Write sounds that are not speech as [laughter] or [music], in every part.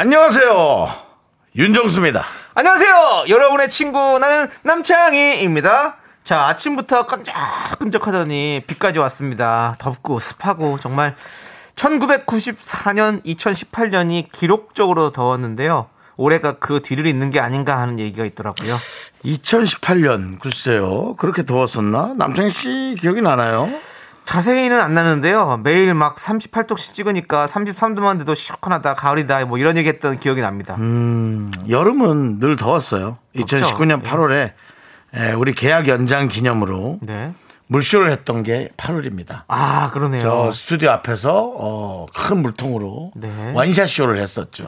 안녕하세요. 윤정수입니다. 안녕하세요. 여러분의 친구 나는 남창희입니다. 자, 아침부터 끈적끈적하더니 비까지 왔습니다. 덥고 습하고 정말 1994년, 2018년이 기록적으로 더웠는데요. 올해가 그 뒤를 잇는 게 아닌가 하는 얘기가 있더라고요. 2018년 글쎄요. 그렇게 더웠었나? 남창희 씨 기억이 나나요? 자세히는 안 나는데요. 매일 막 38도씩 찍으니까 33도만 돼도 시원하다, 가을이다, 뭐 이런 얘기 했던 기억이 납니다. 음, 여름은 늘 더웠어요. 덥죠? 2019년 8월에 우리 계약 연장 기념으로 네. 물쇼를 했던 게 8월입니다. 아, 그러네요. 저 스튜디오 앞에서 어, 큰 물통으로 네. 원샷 쇼를 했었죠.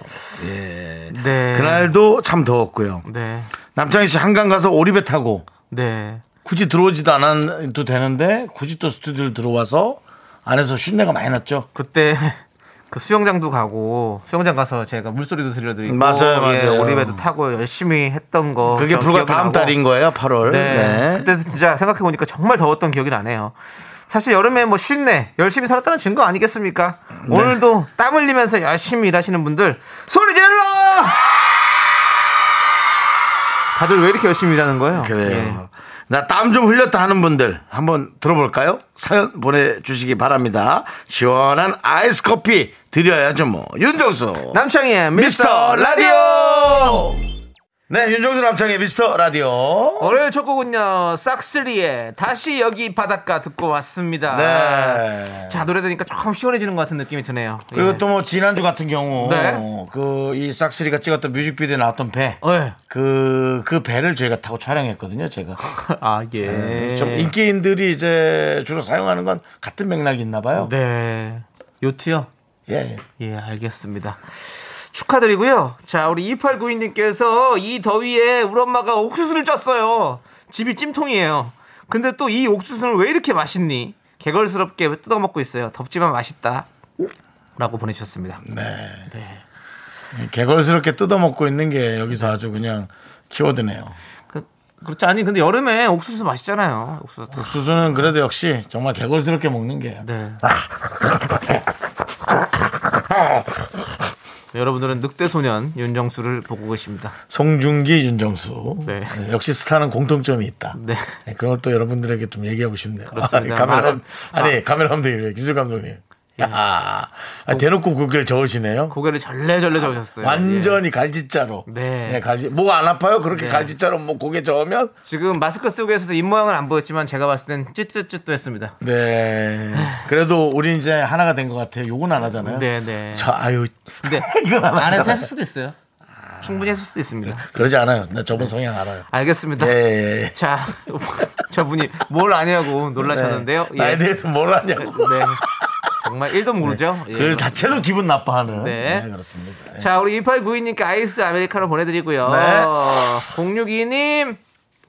예. 네. 그날도 참 더웠고요. 네. 남창희 씨 한강 가서 오리배 타고 네. 굳이 들어오지도 않아도 되는데 굳이 또 스튜디오를 들어와서 안에서 쉰내가 많이 났죠. 그때 [laughs] 그 수영장도 가고 수영장 가서 제가 물소리도 들려드리고 맞아요, 예, 맞아요. 오리배도 타고 열심히 했던 거 그게 저 불과 다음 나고. 달인 거예요, 8월. 네. 네. 그때 진짜 생각해 보니까 정말 더웠던 기억이 나네요. 사실 여름에 뭐 쉰내 열심히 살았다는 증거 아니겠습니까? 네. 오늘도 땀 흘리면서 열심히 일하시는 분들 소리 질러! 다들 왜 이렇게 열심히 일하는 거예요? 그래요. 예. 나 땀 좀 흘렸다 하는 분들 한번 들어볼까요? 사연 보내주시기 바랍니다. 시원한 아이스 커피 드려야죠 뭐. 윤정수 남창희의 미스터 라디오. 네, 윤정수 남창의 미스터 라디오. 오늘 첫 곡은요 싹스리의 다시 여기 바닷가 듣고 왔습니다. 네. 자 노래 들으니까 조금 시원해지는 것 같은 느낌이 드네요. 그리고 예. 또뭐 지난주 같은 경우 네. 그이 싹스리가 찍었던 뮤직비디오에 나왔던 배. 네. 그, 그 배를 저희가 타고 촬영했거든요, 제가. [laughs] 아 예. 좀 인기인들이 이제 주로 사용하는 건 같은 맥락이 있나 봐요. 네. 요트요. 예. 예, 알겠습니다. 축하드리고요. 자, 우리 2892님께서 이 더위에 우리 엄마가 옥수수를 쪘어요. 집이 찜통이에요. 근데 또 이 옥수수는 왜 이렇게 맛있니? 개걸스럽게 뜯어먹고 있어요. 덥지만 맛있다. 라고 보내주셨습니다. 네. 네. 개걸스럽게 뜯어먹고 있는 게 여기서 아주 그냥 키워드네요. 그, 그렇지. 아니, 근데 여름에 옥수수 맛있잖아요. 옥수수. 다. 옥수수는 그래도 역시 정말 개걸스럽게 먹는 게. 네. 여러분들은 늑대 소년 윤정수를 보고 계십니다. 송중기, 윤정수. 네. 네, 역시 스타는 공통점이 있다. 네. 네, 그런 걸 또 여러분들에게 좀 얘기하고 싶네요. 그렇습니다. [laughs] 아니, 카메라, 많은- 아니, 카메라 감독님, 기술 감독님. 아, 아, 대놓고 고개를 저으시네요. 고개를 절레절레 저으셨어요. 예. 완전히 갈짓자로. 네. 갈지. 뭐가 안 아파요? 그렇게 네. 갈짓자로 뭐 고개 저으면? 지금 마스크 쓰고 계셔서 입 모양은 안 보였지만 제가 봤을 땐 찌찌찌도 했습니다. 네. 그래도 우리 이제 하나가 된 것 같아요. 요건 안 하잖아요. 네, 네. 저, 아유. 근데 [laughs] 이건 안 안에서 하잖아요. 했을 수도 있어요. 충분히 했을 수도 있습니다. 그러지 않아요. 나 저분 성향 알아요. 알겠습니다. 예, 예, 예. 자, 저분이 뭘 아냐고 놀라셨는데요. 네. 나에 예. 대해서 뭘 하냐고. 네. 정말 1도 모르죠. 예. 그 자체도 기분 나빠하는. 네. 네. 그렇습니다. 예. 자, 우리 2892님께 아이스 아메리카노 보내드리고요. 네. 062님,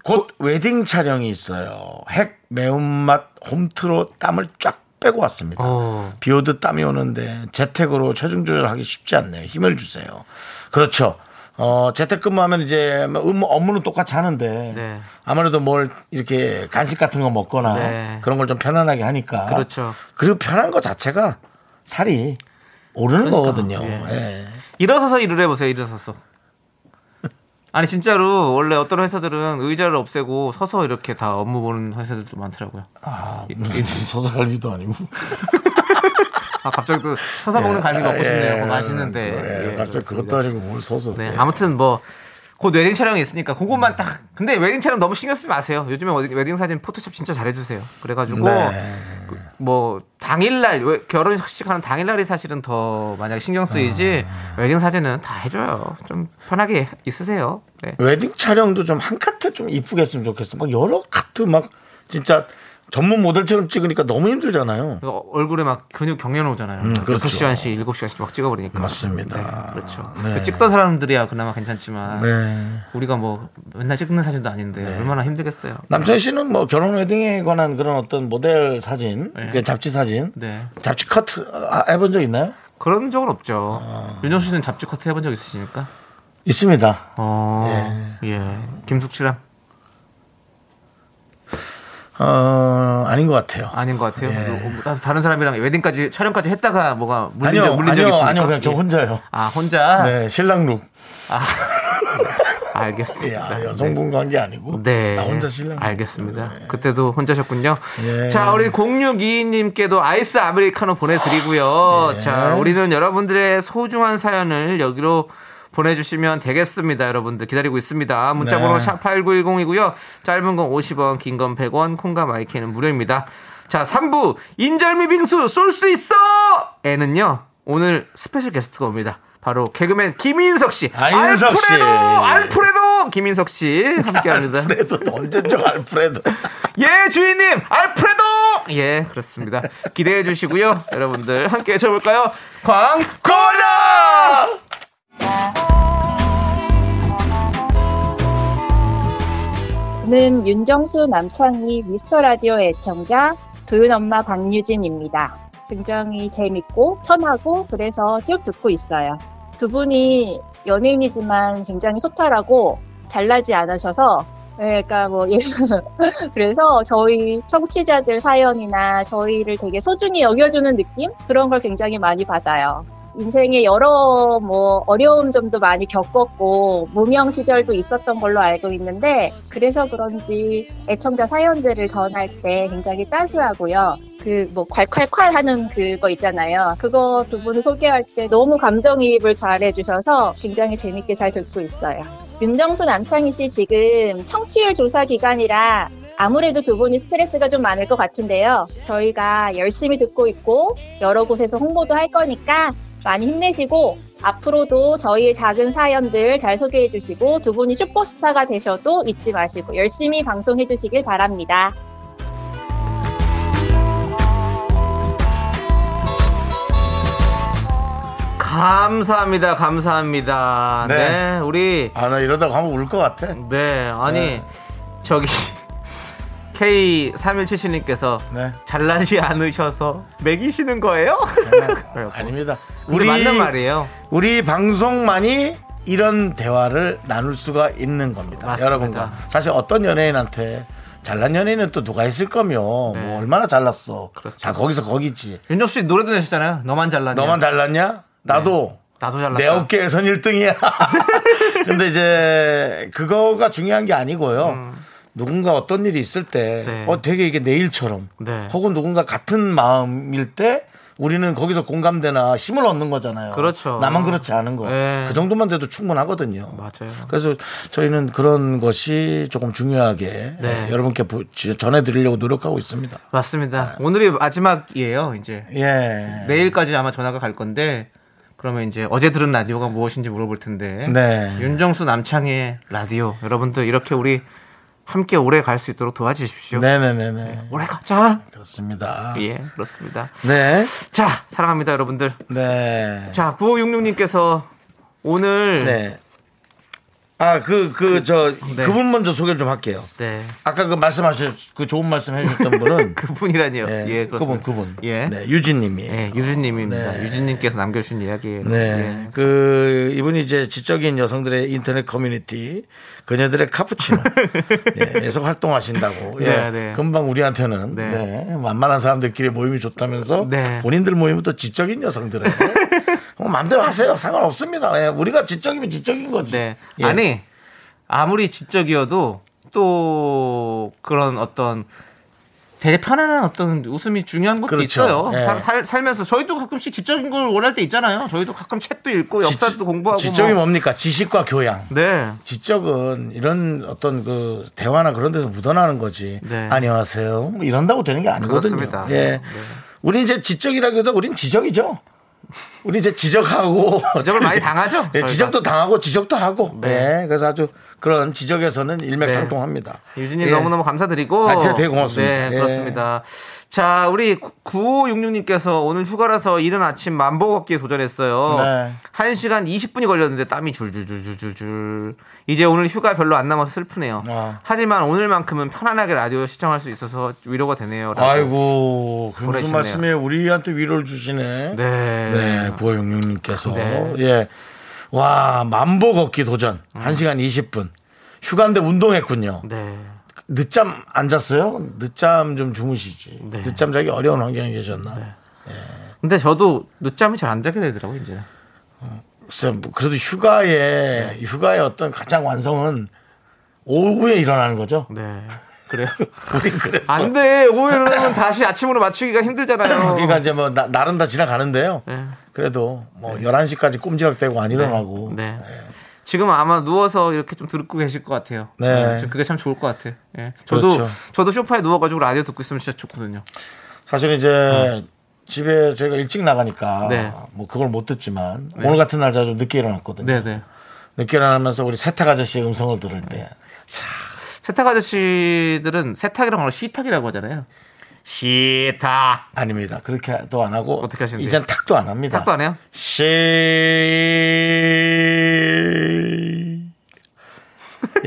곧 웨딩 촬영이 있어요. 핵 매운맛 홈트로 땀을 쫙 빼고 왔습니다. 어. 비 오듯 땀이 오는데 재택으로 체중 조절하기 쉽지 않네요. 힘을 주세요. 그렇죠. 어, 재택근무하면 이제 음, 업무는 똑같이 하는데 네. 아무래도 뭘 이렇게 간식 같은 거 먹거나 네. 그런 걸 좀 편안하게 하니까 그렇죠. 그리고 편한 거 자체가 살이 오르는 그러니까, 거거든요. 예. 예. 일어서서 일을 해보세요, 일어서서. [laughs] 아니, 진짜로, 원래 어떤 회사들은 의자를 없애고 서서 이렇게 다 업무 보는 회사들도 많더라고요. 아, [laughs] 서사갈비도 아니고. [laughs] 아, 갑자기 또 서서 먹는 갈비가 먹고 싶네요. 예, 그거 맛있는데. 예, 예, 갑자기. 그것도 아니고 뭘 서서. 네, 예. 아무튼 뭐, 곧 웨딩 촬영이 있으니까 그것만 딱. 근데 웨딩 촬영 너무 신경 쓰지 마세요. 요즘에 웨딩 사진 포토샵 진짜 잘해주세요. 그래가지고, 네. 그, 뭐, 당일날, 왜 결혼식 하는 당일날이 사실은 더 만약에 신경 쓰이지, 아. 웨딩 사진은 다 해줘요. 좀 편하게 있으세요. 네. 웨딩 촬영도 좀 한 컷 좀 이쁘게 했으면 좋겠어. 막 여러 컷 막 진짜 전문 모델처럼 찍으니까 너무 힘들잖아요. 어, 얼굴에 막 근육 경련 오잖아요. 음, 그렇죠. 6시간씩, 7시간씩 막 찍어버리니까. 맞습니다. 네, 그렇죠. 네. 그 찍던 사람들이야 그나마 괜찮지만 네. 우리가 뭐 맨날 찍는 사진도 아닌데 얼마나 힘들겠어요. 남창희 씨는 뭐 결혼 웨딩에 관한 그런 어떤 모델 사진, 네. 그 잡지 사진, 네. 잡지 커트 아, 해본 적 있나요? 그런 적은 없죠. 아. 윤정 씨는 잡지 커트 해본 적 있으십니까? 있습니다. 어, 예. 김숙 씨랑 어, 아닌 것 같아요. 아닌 것 같아요. 예. 뭐, 다른 사람이랑 웨딩까지 촬영까지 했다가 뭐가 물린 적 아니요, 물린 적 아니요, 있습니까? 아니요, 그냥 저 예. 혼자요. 아 혼자. 네, 신랑룩. [laughs] 알겠습니다. 야, 여성분 관계 아니고. 네. 나 혼자 신랑. 알겠습니다. 그때도 혼자셨군요. 예. 자, 우리 0622님께도 아이스 아메리카노 보내드리고요. 예. 자, 우리는 여러분들의 소중한 사연을 여기로 보내주시면 되겠습니다. 여러분들 기다리고 있습니다. 문자번호 네. 샵8910이고요. 짧은 건 50원, 긴 건 100원, 콩과 my K는 무료입니다. 자, 3부 인절미 빙수 쏠 수 있어! 에는요, 오늘 special guest가 옵니다. 바로 개그맨 김인석 씨. 아인석 씨. 알프레도! 알프레도! 김인석 씨 함께 합니다. 알프레도 언제적 알프레도. [laughs] 예, 주인님, 알프레도! 예, 그렇습니다. 기대해 주시고요. 여러분들 함께 해줘볼까요? 광고라! 저는 윤정수 남창희 미스터 라디오 애청자 도윤 엄마 박유진입니다. 굉장히 재밌고 편하고 그래서 쭉 듣고 있어요. 두 분이 연예인이지만 굉장히 소탈하고 잘나지 않으셔서 네, 그러니까 뭐 예. [laughs] 그래서 저희 청취자들 사연이나 저희를 되게 소중히 여겨주는 느낌 그런 걸 굉장히 많이 받아요. 인생에 여러 뭐 어려운 점도 많이 겪었고 무명 시절도 있었던 걸로 알고 있는데 그래서 그런지 애청자 사연들을 전할 때 굉장히 따스하고요. 그 뭐 콸콸콸 하는 그거 있잖아요. 그거 두 분을 소개할 때 너무 감정이입을 잘 해주셔서 굉장히 재밌게 잘 듣고 있어요. 윤정수 남창희 씨 지금 청취율 조사 기간이라 아무래도 두 분이 스트레스가 좀 많을 것 같은데요. 저희가 열심히 듣고 있고 여러 곳에서 홍보도 할 거니까 많이 힘내시고 앞으로도 저희의 작은 사연들 잘 소개해 주시고 두 분이 슈퍼스타가 되셔도 잊지 마시고 열심히 방송해 주시길 바랍니다. 감사합니다. 감사합니다. 네. 네. 우리, 아, 나 이러다가 한번 울 것 같아. 네. 아니, 네. 저기, K3177님께서 네. 잘나지 않으셔서 매기시는 거예요? [laughs] 아닙니다. 우리 맞는 말이에요. 우리 방송만이 이런 대화를 나눌 수가 있는 겁니다. 맞습니다. 여러분과 사실 어떤 연예인한테 잘난 연예인은 또 누가 있을 거며 네. 뭐 얼마나 잘났어. 그렇죠. 다 거기서 거기지. 윤정 씨 노래도 내셨잖아요. 너만 잘났냐? 너만 잘났냐? 나도 나도 잘났다. 내 어깨에선 1등이야. [laughs] 근데 이제 그거가 중요한 게 아니고요. 누군가 어떤 일이 있을 때, 음. 네. 어, 되게 이게 내 일처럼, 네. 혹은 누군가 같은 마음일 때, 우리는 거기서 공감대나 힘을 얻는 거잖아요. 그렇죠. 나만 그렇지 않은 거. 네. 그 정도만 돼도 충분하거든요. 맞아요. 그래서 저희는 그런 것이 조금 중요하게 네. 여러분께 부- 전해드리려고 노력하고 있습니다. 맞습니다. 오늘이 마지막이에요. 이제 예. 내일까지 아마 전화가 갈 건데 그러면 이제 어제 들은 라디오가 무엇인지 물어볼 텐데 네. 윤정수 남창의 라디오 여러분들 이렇게 우리 함께 오래 갈 수 있도록 도와주십시오. 네네네 네. 오래 가자. 그렇습니다. 예, 그렇습니다. 네. 자, 사랑합니다, 여러분들. 네. 자, 9566님께서 오늘 네. 아, 그, 그, 저, 네. 그분 먼저 소개를 좀 할게요. 네. 아까 그 말씀하셨, 그 좋은 말씀 해주셨던 분은. [laughs] 그분이라니요. 예, 예, 그분. 그분. 예. 네, 유진님이. 예, 유진님입니다. 네. 유진님께서 남겨주신 이야기예요. 네. 예. 그, 이분이 이제 지적인 여성들의 인터넷 커뮤니티, 그녀들의 카푸치노, [laughs] 예, 에서 활동하신다고. 예. 네, 네. 금방 우리한테는, 네. 네. 만만한 사람들끼리 모임이 좋다면서, 네. 본인들 모임은 또 지적인 여성들의. [laughs] 뭐 마음대로 하세요. 상관없습니다. 예, 우리가 지적이면 지적인 거지. 네. 예. 아니 아무리 지적이어도 또 그런 어떤 되게 편안한 어떤 웃음이 중요한 것도 그렇죠. 있어요. 예. 살- 살, 살면서 저희도 가끔씩 지적인 걸 원할 때 있잖아요. 저희도 가끔 책도 읽고 역사도 공부하고 지적이 뭐. 뭡니까? 지식과 교양. 네. 지적은 이런 어떤 그 대화나 그런 데서 묻어나는 거지. 네. 안녕하세요. 뭐 이런다고 되는 게 아니거든요. 그렇습니다. 예. 네. 우리 이제 지적이라기보다 우린 지적이죠. 우리 이제 지적하고 지적을 많이 당하죠, 예, 저희가. 지적도 당하고 지적도 하고. 네. 예. 그래서 아주 그런 지적에서는 일맥상통합니다. 유진님 예. 너무너무 감사드리고. 아, 진짜 되게 고맙습니다. 네, 예. 그렇습니다. 자, 우리 9566님께서 오늘 휴가라서 이른 아침 만보 걷기에 도전했어요. 네. 1시간 20분이 걸렸는데 땀이 줄줄줄줄줄줄. 이제 오늘 휴가 별로 안 남아서 슬프네요. 아. 하지만 오늘만큼은 편안하게 라디오 시청할 수 있어서 위로가 되네요. 아이고, 그 무슨. 말씀이에요? 우리한테 위로를 주시네. 네. 네, 9566님께서. 네. 예. 와, 만보 걷기 도전. 음. 1시간 20분. 휴가인데 운동했군요. 네. 늦잠 안 잤어요? 늦잠 좀 주무시지. 네. 늦잠 자기 어려운 환경에 계셨나? 근데 저도 늦잠이 잘 안 자게 되더라고요, 이제는. 글쎄, 뭐 그래도 휴가의, 휴가의 어떤 가장 완성은 오후에 일어나는 거죠. 네. 그래요? [laughs] 우린 그랬어. 안 돼. 오늘은 다시 아침으로 맞추기가 힘들잖아요. 그러니까 이제 뭐 나, 날은 다 지나가는데요. 네. 그래도 뭐 11시까지 꼼지락대고 안 일어나고. 네. 지금 아마 누워서 이렇게 좀 듣고 계실 것 같아요. 네. 좀 그게 참 좋을 것 같아. 예. 저도 그렇죠. 저도 소파에 누워가지고 라디오 듣고 있으면 진짜 좋거든요. 사실 이제 집에 저희가 일찍 나가니까 네. 뭐 그걸 못 듣지만 오늘 같은 날 제가 좀 늦게 일어났거든요. 네네. 늦게 일어나면서 우리 세탁 아저씨의 음성을 들을 때 세탁 아저씨들은 세탁이라고 하면 시탁이라고 하잖아요. 시탁. 아닙니다. 그렇게도 안 하고 어떻게 하시는데요? 이젠 탁도 안 합니다. 탁도 안 해요? 시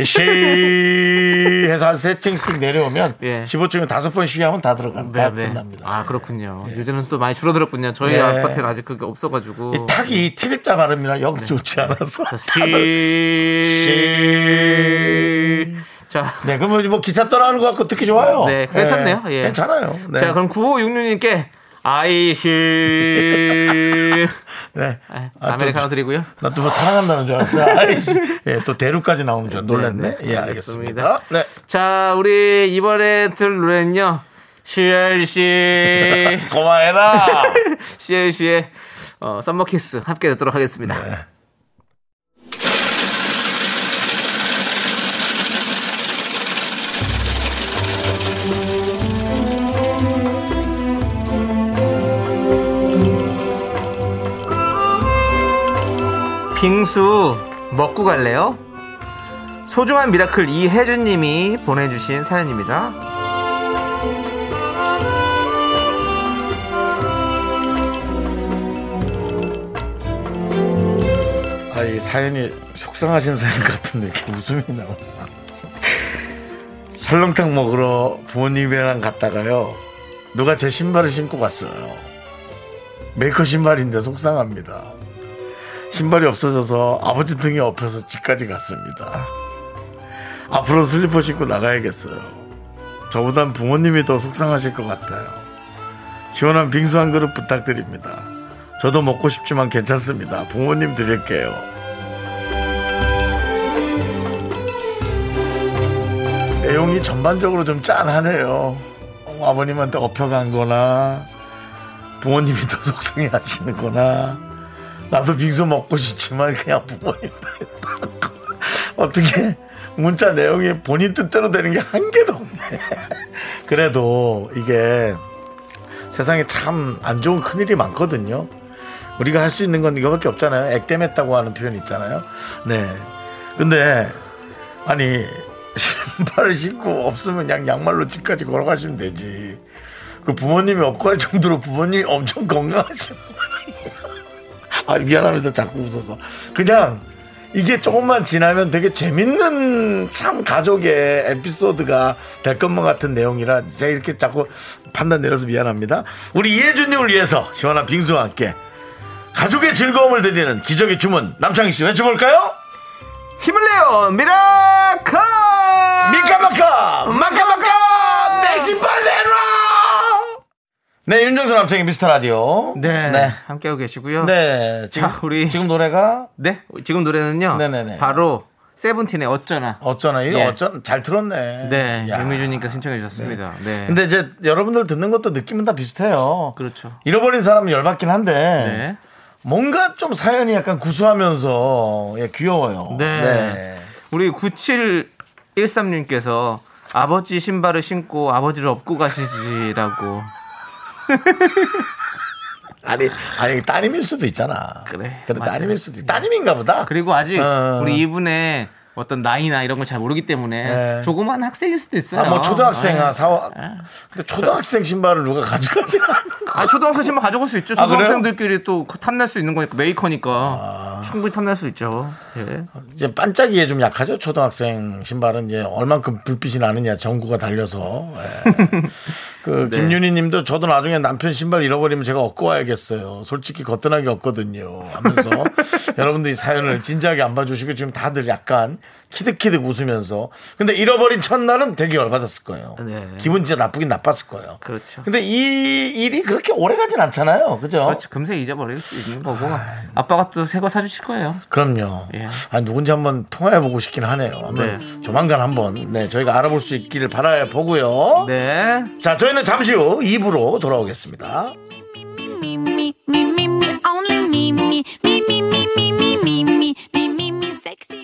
시 해서 한 세 층씩 내려오면 예. 15층에 다섯 번 쉬하면 다 들어간다. 다 끝납니다. 아 그렇군요. 요즘은 또 많이 줄어들었군요. 저희 네. 아파트는 아직 그게 없어가지고. 이 탁이 T자 발음이라 영 네. 좋지 않아서. 시. 시. 자. 네, 그러면 뭐 기차 떠나는 것 같고 듣기 좋아요. 네, 괜찮네요. 예. 괜찮아요. 네. 자, 그럼 9566님께 아이시. [laughs] 네. 아, 아, 아메리카노 또- 드리고요. 나 또 뭐 사랑한다는 줄 알았어요. [laughs] 아이씨. 예, 또 대루까지 나오는 줄 놀랐네. 네, 네, 예, 알겠습니다. 알겠습니다. 네. 자, 우리 이번에 들 노래는요. CLC. 고마해라. CLC의 어, Summer Kiss 함께 듣도록 하겠습니다. 네. 빙수 먹고 갈래요? 소중한 Miracle 이혜준님이 보내주신 사연입니다. 아, 이 사연이 속상하신 사연 같은데 이렇게 웃음이 나오나. 설렁탕 먹으러 부모님이랑 갔다가요. 누가 제 신발을 신고 갔어요. 메이커 신발인데 속상합니다. 신발이 없어져서 아버지 등에 업혀서 집까지 갔습니다. 앞으로 슬리퍼 신고 나가야겠어요. 저보단 부모님이 더 속상하실 것 같아요. 시원한 빙수 한 그릇 부탁드립니다. 저도 먹고 싶지만 괜찮습니다. 부모님 드릴게요. 내용이 전반적으로 좀 짠하네요. 어, 아버님한테 업혀간 거나 부모님이 더 [laughs] 속상해 하시는 거나 나도 빙수 먹고 싶지만 그냥 부모님 드린다고 어떻게 문자 내용이 본인 뜻대로 되는 게 한 개도 없네. 그래도 이게 세상에 참 안 좋은 큰일이 많거든요. 우리가 할 수 있는 건 이거밖에 없잖아요. 액땜했다고 하는 표현 있잖아요. 네. 근데 아니 신발을 신고 없으면 그냥 양말로 집까지 걸어가시면 되지. 그 부모님이 없고 할 정도로 부모님이 엄청 분이에요. 아 미안합니다. 자꾸 웃어서. 그냥 이게 조금만 지나면 되게 재밌는 참 가족의 에피소드가 될 것만 같은 내용이라 제가 이렇게 자꾸 판단 내려서 미안합니다. 우리 이혜준님을 위해서 시원한 빙수와 함께 가족의 즐거움을 드리는 기적의 주문 남창희 씨 외쳐볼까요? 힘을 내요 Miracle 미카마카 마카마카 내 신발 내놔 네 윤정수 남창희 미스터 라디오 네, 네, 함께하고 계시고요. 네. 지금, 자, 우리- 지금 노래가 네, 지금 노래는요. 네네네. 바로 세븐틴의 어쩌나. 어쩌나 이거 예. 어쩌 잘 들었네 네, 야. 유미주님께 신청해 주셨습니다. 네. 근데 이제 여러분들 듣는 것도 느낌은 다 비슷해요 그렇죠. 잃어버린 사람은 열받긴 한데 네. 뭔가 좀 사연이 약간 구수하면서 예, 귀여워요 네. 우리 9713님께서 아버지 신발을 신고 아버지를 업고 가시지라고. [laughs] 아니 아니 따님일 수도 있잖아 그래, 그래 맞아요. 따님일 수도 있 따님인가 보다 그리고 아직 어. 우리 이분의 어떤 나이나 이런 걸 잘 모르기 때문에 네. 조그만 학생일 수도 있어요. 아, 뭐 초등학생, 네. 아, 사와. 근데 초등학생 신발을 누가 가져가지. 아, 초등학생 신발 가져갈 수 있죠. 아? 초등학생들끼리 또 탐낼 수 있는 거니까 메이커니까 충분히 탐낼 수 있죠. 예. 이제 반짝이에 좀 약하죠. 초등학생 신발은 이제 얼만큼 불빛이 나느냐 전구가 달려서. 예. 그 [laughs] 네. 김윤희 님도 저도 나중에 남편 신발 잃어버리면 제가 얻고 와야겠어요. 솔직히 거뜬하게 없거든요. 하면서 [laughs] 여러분들이 사연을 진지하게 안 봐주시고 지금 다들 약간 키득키득 웃으면서 근데 잃어버린 첫날은 되게 열받았을 거예요. 네. 기분 진짜 나쁘긴 나빴을 거예요. 그렇죠. 근데 이 일이 그렇게 오래 가진 않잖아요. 그죠? 그렇지. 금세 잊어버릴 수 있는 거고 아 빠가 또 새 거 사주실 거예요. 그럼요. 예. 아, 누군지 한번 통화해 보고 싶긴 하네요. 한번 조만간 한번 네, 저희가 알아볼 수 있기를 바라 보고요. 네. 자, 저희는 잠시 후 2부로 돌아오겠습니다. me, me, me, only me, me, me, me, me, me, me, me, me, me, sexy.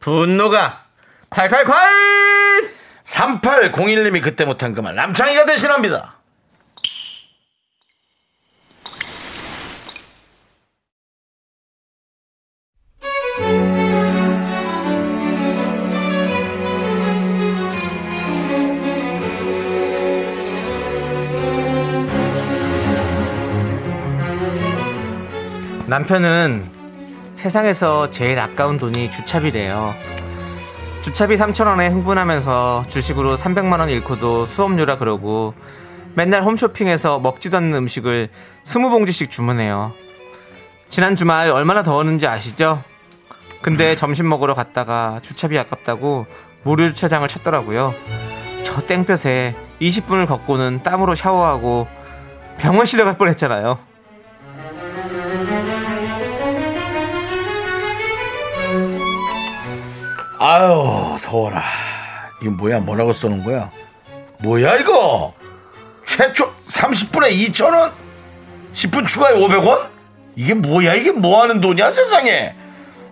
분노가 콸콸콸! 3801님이 그때 못한 그 말 남창희가 대신합니다. 남편은 세상에서 제일 아까운 돈이 주차비래요. 주차비 3천원에 흥분하면서 주식으로 300만원 잃고도 수업료라 그러고 맨날 홈쇼핑에서 먹지도 않는 음식을 20봉지씩 주문해요. 지난 주말 얼마나 더웠는지 아시죠? 근데 점심 먹으러 갔다가 주차비 아깝다고 무료 주차장을 찾더라고요. 저 땡볕에 20분을 걷고는 땀으로 샤워하고 병원 실려 갈 뻔했잖아요. 아유, 더워라. 이거 뭐야? 뭐라고 써놓은 거야? 뭐야, 이거? 최초 30분에 2,000원? 10분 추가에 500원? 이게 뭐야? 이게 뭐 하는 돈이야, 세상에?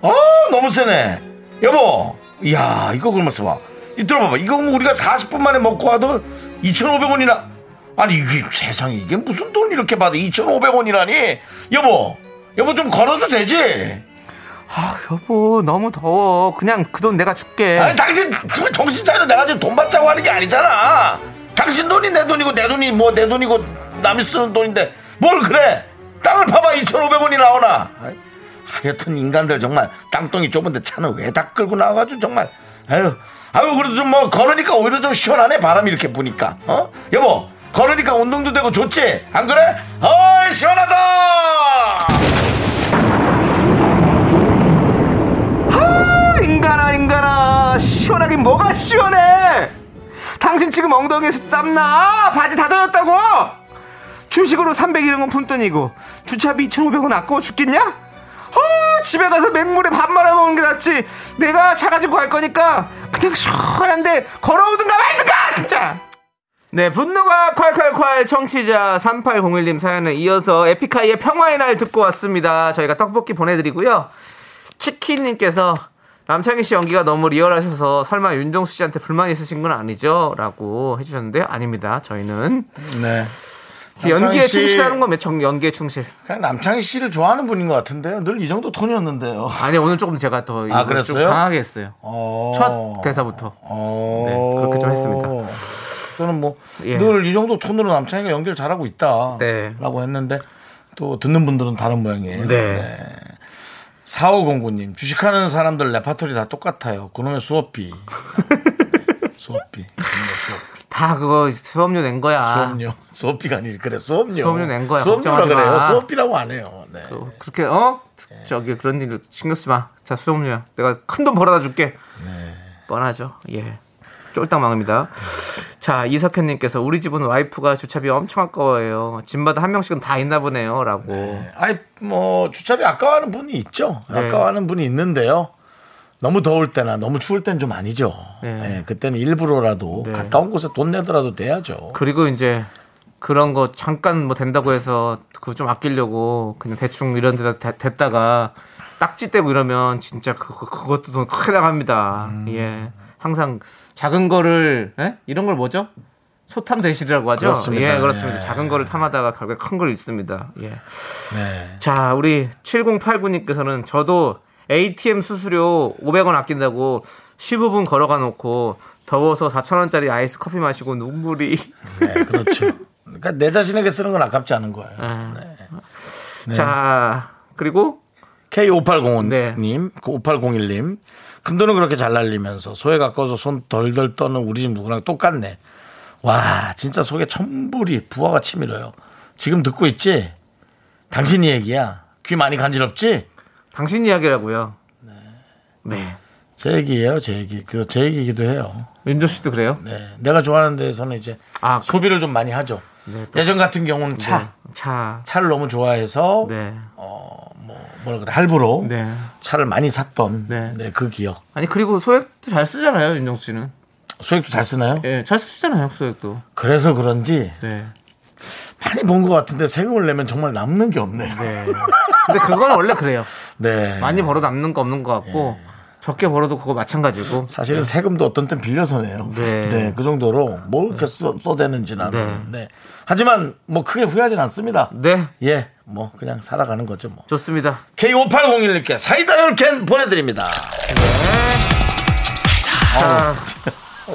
아, 너무 세네. 여보, 이야, 이거 그러면 써봐. 이 들어봐봐. 이거 우리가 40분 만에 먹고 와도 2,500원이나. 아니, 이게 세상에, 이게 무슨 돈 이렇게 받아? 2,500원이라니? 여보, 여보 좀 걸어도 되지? 아, 여보, 너무 더워. 그냥 그 돈 내가 줄게. 아니 당신 정말 정신 차려. 내가 지금 돈 받자고 하는 게 아니잖아. 당신 돈이 내 돈이고 내 돈이 뭐 내 돈이고 남이 쓰는 돈인데 뭘 그래? 땅을 파봐. 2,500원이 나오나. 하여튼 인간들 정말 땅덩이 좁은데 차는 왜 다 끌고 나와가지고 정말. 아유 아유 그래도 좀 뭐 걸으니까 오히려 좀 시원하네 바람이 이렇게 부니까. 어? 여보 걸으니까 운동도 되고 좋지? 안 그래? 어이 시원하다 인간아, 인간아. 시원하긴 뭐가 시원해? 당신 지금 엉덩이에서 땀나? 바지 다 젖었다고? 주식으로 300이런 푼 돈이고 주차비 2,500원 아까워 죽겠냐? 어, 집에 가서 맹물에 밥 말아 먹는 게 낫지. 내가 차 가지고 갈 거니까 그냥 시원한데 걸어오든가 말든가 진짜. 네, 분노가 콸콸콸 청취자 3801님 사연에 이어서 에픽하이의 평화의 날 듣고 왔습니다. 저희가 떡볶이 보내드리고요. 키키님께서 남창희 씨 연기가 너무 리얼하셔서 설마 윤정수 씨한테 불만 있으신 건 아니죠? 라고 해주셨는데요. 아닙니다. 저희는 네 연기에 씨- 충실하는 건 정, 연기에 충실. 그냥 남창희 씨를 좋아하는 분인 것 같은데요 늘 이 정도 톤이었는데요 아니 오늘 조금 제가 더좀 아, 그랬어요? 강하게 했어요. 어. 첫 대사부터. 어. 네, 그렇게 좀 했습니다. 저는 뭐 예. 늘이 정도 톤으로 남창이가 연기를 잘하고 있다라고 네. 했는데 또 듣는 분들은 다른 모양이에요. 네. 4509님 주식하는 사람들 레파토리 다 똑같아요. 그놈의 수업비. [laughs] 수업비. 다 그거 수업료 낸 거야. 수업료. 수업비가 아니지. 그래, 수업료. 수업료 낸 거야. 수업료라 그래요. 마. 수업비라고 안 해요. 네. 또 그렇게 어 저기 그런 일 신경 쓰지 마. 자 수업료야. 내가 큰 돈 벌어다 줄게. 뻔하죠. 예. 쫄딱 망합니다. 자, 이석현님께서 우리 집은 와이프가 주차비 엄청 아까워해요. 집마다 한 명씩은 다 있나 보네요. 라고. 아이 뭐 주차비 아까워하는 분이 있죠. 네. 아까워하는 분이 있는데요. 너무 더울 때나 너무 추울 땐좀 아니죠. 네. 예, 그때는 일부러라도 네. 가까운 곳에 돈 내더라도 돼야죠. 그리고 이제 그런 거 잠깐 뭐 된다고 해서 그거 좀 아끼려고 그냥 대충 이런 데다 대- 댔다가 딱지 떼고 이러면 진짜 그거, 그것도 돈 크게 나갑니다. 음. 예. 항상 작은 거를, 예? 이런 걸 뭐죠? 소탐 대실이라고 하죠? 그렇습니다. 예, 그렇습니다. 예. 작은 거를 탐하다가 결국에 큰걸 잃습니다. 예. 네. 자, 우리 7089님께서는 저도 ATM 수수료 500원 아낀다고 15분 걸어가 놓고 더워서 4,000원짜리 아이스 커피 마시고 눈물이 네, 그렇죠. 그러니까 내 자신에게 쓰는 건 아깝지 않은 거예요. 네. 자, 그리고 K5805님, 네. 그 5801님. 큰 돈은 그렇게 잘 날리면서 소에 가까워서 손 덜덜 떠는 우리 집 누구랑 똑같네. 와, 진짜 속에 천불이 부하가 치밀어요. 지금 듣고 있지? 당신 얘기야. 귀 많이 간지럽지? 당신 이야기라고요. 네. 제 얘기예요, 제 얘기. 그제 얘기이기도 해요. 윤조 씨도 그래요? 네. 내가 좋아하는 데에서는 이제 아, 소비를 좀 많이 하죠. 네, 또- 예전 같은 경우는 차. 네. 차. 차를 너무 좋아해서 네. 어, 뭐 뭐라 그래 할부로 네. 차를 많이 샀던 네. 네, 그 기억. 아니 그리고 소액도 잘 쓰잖아요, 윤정 씨는. 소액도 잘 쓰나요? 예, 잘 쓰잖아요, 소액도. 그래서 그런지 네. 많이 본 것 같은데 세금을 내면 정말 남는 게 없네요. 네. 근데 그건 원래 그래요. [laughs] 네. 많이 벌어 남는 거 없는 것 같고 적게 벌어도 그거 마찬가지고. 사실은 세금도 어떤 땐 빌려서 내요. 네. 그 정도로 뭐 이렇게 써, 써대는지 나는. 네. 네. 하지만 뭐 크게 후회하진 않습니다. 네. 예, 뭐 그냥 살아가는 거죠 뭐. 좋습니다. K5801님께 사이다 10캔 보내드립니다. 자,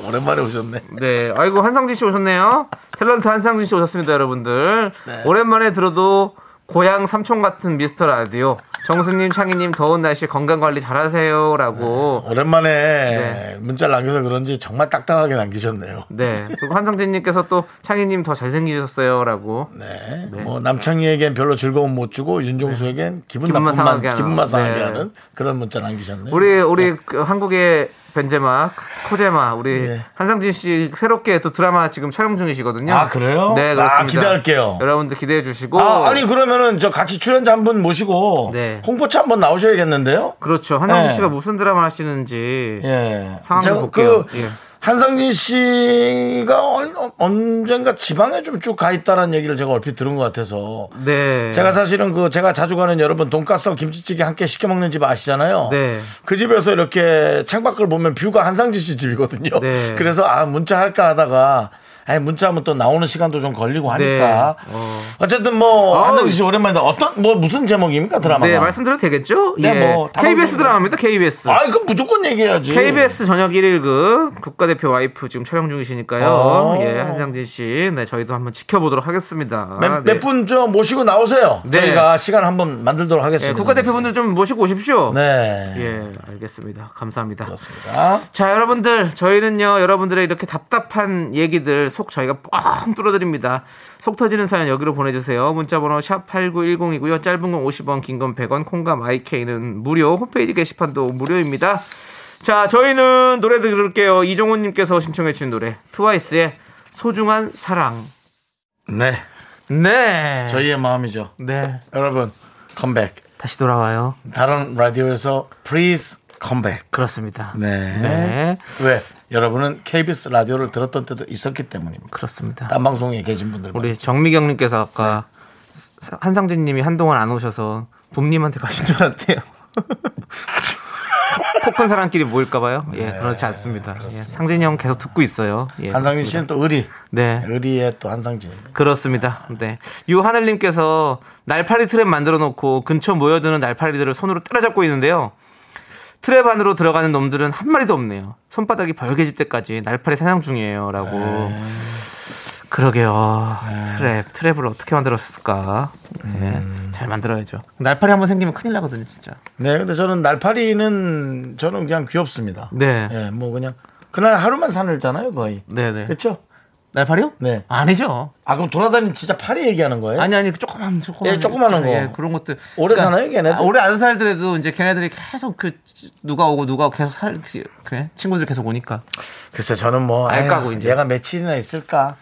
오랜만에 오셨네. 네. 아이고, 한상진 씨 오셨네요. 탤런트 한상진 씨 오셨습니다, 여러분들. 네. 오랜만에 들어도 고향 삼촌 같은 미스터 라디오. 정수님, 창희님, 더운 날씨 건강 관리 잘하세요. 라고. 오랜만에 네. 문자를 남겨서 그런지 정말 딱딱하게 남기셨네요. 네. 그리고 한상진님께서 또 창희님 더 잘생기셨어요. 라고. 네. 뭐 남창희에겐 별로 즐거움 못 주고 윤종수에겐 기분 기분만 나쁜만 상하게 하는. 기분만 상하게 네. 하는 그런 문자 남기셨네요. 우리, 우리 그 한국의 벤제마, 코제마, 우리 예. 한상진 씨 새롭게 또 드라마 지금 촬영 중이시거든요. 아, 그래요? 네, 아, 그렇습니다. 기대할게요. 여러분들 기대해 주시고. 아, 아니 그러면은 저 같이 출연자 한 분 모시고 네. 홍보차 한 번 나오셔야겠는데요. 그렇죠. 한상진 네. 씨가 무슨 드라마 하시는지. 예. 제가 볼게요. 그 예. 한상진 씨가 언- 언젠가 지방에 좀 쭉 가 있다라는 얘기를 제가 얼핏 들은 것 같아서 네. 제가 사실은 그 제가 자주 가는 여러분 돈가스하고 김치찌개 함께 시켜 먹는 집 아시잖아요. 네. 그 집에서 이렇게 창밖을 보면 뷰가 한상진 씨 집이거든요. 네. 그래서 아 문자 할까 하다가 아니 문자하면 또 나오는 시간도 좀 걸리고 하니까 네. 어. 어쨌든 뭐 아우. 한상진 씨 오랜만이다. 어떤 뭐 무슨 제목입니까 드라마가? 네, 말씀드려도 되겠죠? 네, 예. 뭐, KBS 드라마입니다. KBS. 아 이건 무조건 얘기해야지. KBS 저녁 1일극 국가대표 와이프 지금 촬영 중이시니까요. 어. 예, 한상진 씨. 네, 저희도 한번 지켜보도록 하겠습니다. 네. 몇분 좀 모시고 나오세요. 네. 저희가 시간 한번 만들도록 예, 하겠습니다. 국가대표분들 좀 모시고 오십시오. 네. 예, 알겠습니다. 감사합니다. 그렇습니다. 자, 여러분들, 저희는요, 여러분들의 이렇게 답답한 얘기들 속 저희가 뻥 뚫어드립니다. 속 터지는 사연 여기로 보내주세요. 문자번호 샵 8910이고요. 짧은 건 50원, 긴 건 100원, 콩과 마이케이는 무료, 홈페이지 게시판도 무료입니다. 자, 저희는 노래 들을게요. 이종훈님께서 신청해주신 노래, 트와이스의 소중한 사랑. 네. 네. 저희의 마음이죠. 네. 여러분 컴백. 다시 돌아와요. 다른 라디오에서 please 컴백. 그렇습니다. 네. 네. 왜? 여러분은 KBS 라디오를 들었던 때도 있었기 때문입니다. 그렇습니다. 딴 방송에 계신 분들 우리 정미경님께서 아까 사- 한상진님이 한동안 안 오셔서 붐님한테 가신 줄 알았대요. [laughs] 코큰 사람끼리 모일까봐요. 예, 그렇지 않습니다. 예, 상진이 형 계속 듣고 있어요. 예, 한상진 그렇습니다. 씨는 또 의리. 네, 의리의 또 한상진. 그렇습니다. 네. 유하늘님께서 날파리 트랩 만들어 놓고 근처 모여드는 날파리들을 손으로 때려잡고 있는데요. 트랩 안으로 들어가는 놈들은 한 마리도 없네요. 손바닥이 벌개질 때까지 날파리 사냥 중이에요. 라고. 그러게요. 트랩, 트랩을 어떻게 만들었을까? 네, 잘 만들어야죠. 날파리 한번 생기면 큰일 나거든요, 진짜. 네, 근데 저는 날파리는 저는 그냥 귀엽습니다. 네. 예, 뭐 그냥 그날 하루만 사늘잖아요, 거의. 네 네. 그렇죠? 날파리요? 네. 아니죠. 아 그럼 돌아다니는 진짜 파리 얘기하는 거예요? 아니 아니 그 조그만 조그만 예, 조그마한 거. 예, 그런 것들 오래 사나요, 걔네들? 아, 오래 안 살더라도 이제 걔네들이 계속 그 누가 오고 누가 오고 계속 살 그래 친구들 계속 오니까 글쎄 저는 뭐알 아유, 까고 이제. 얘가 며칠이나 있을까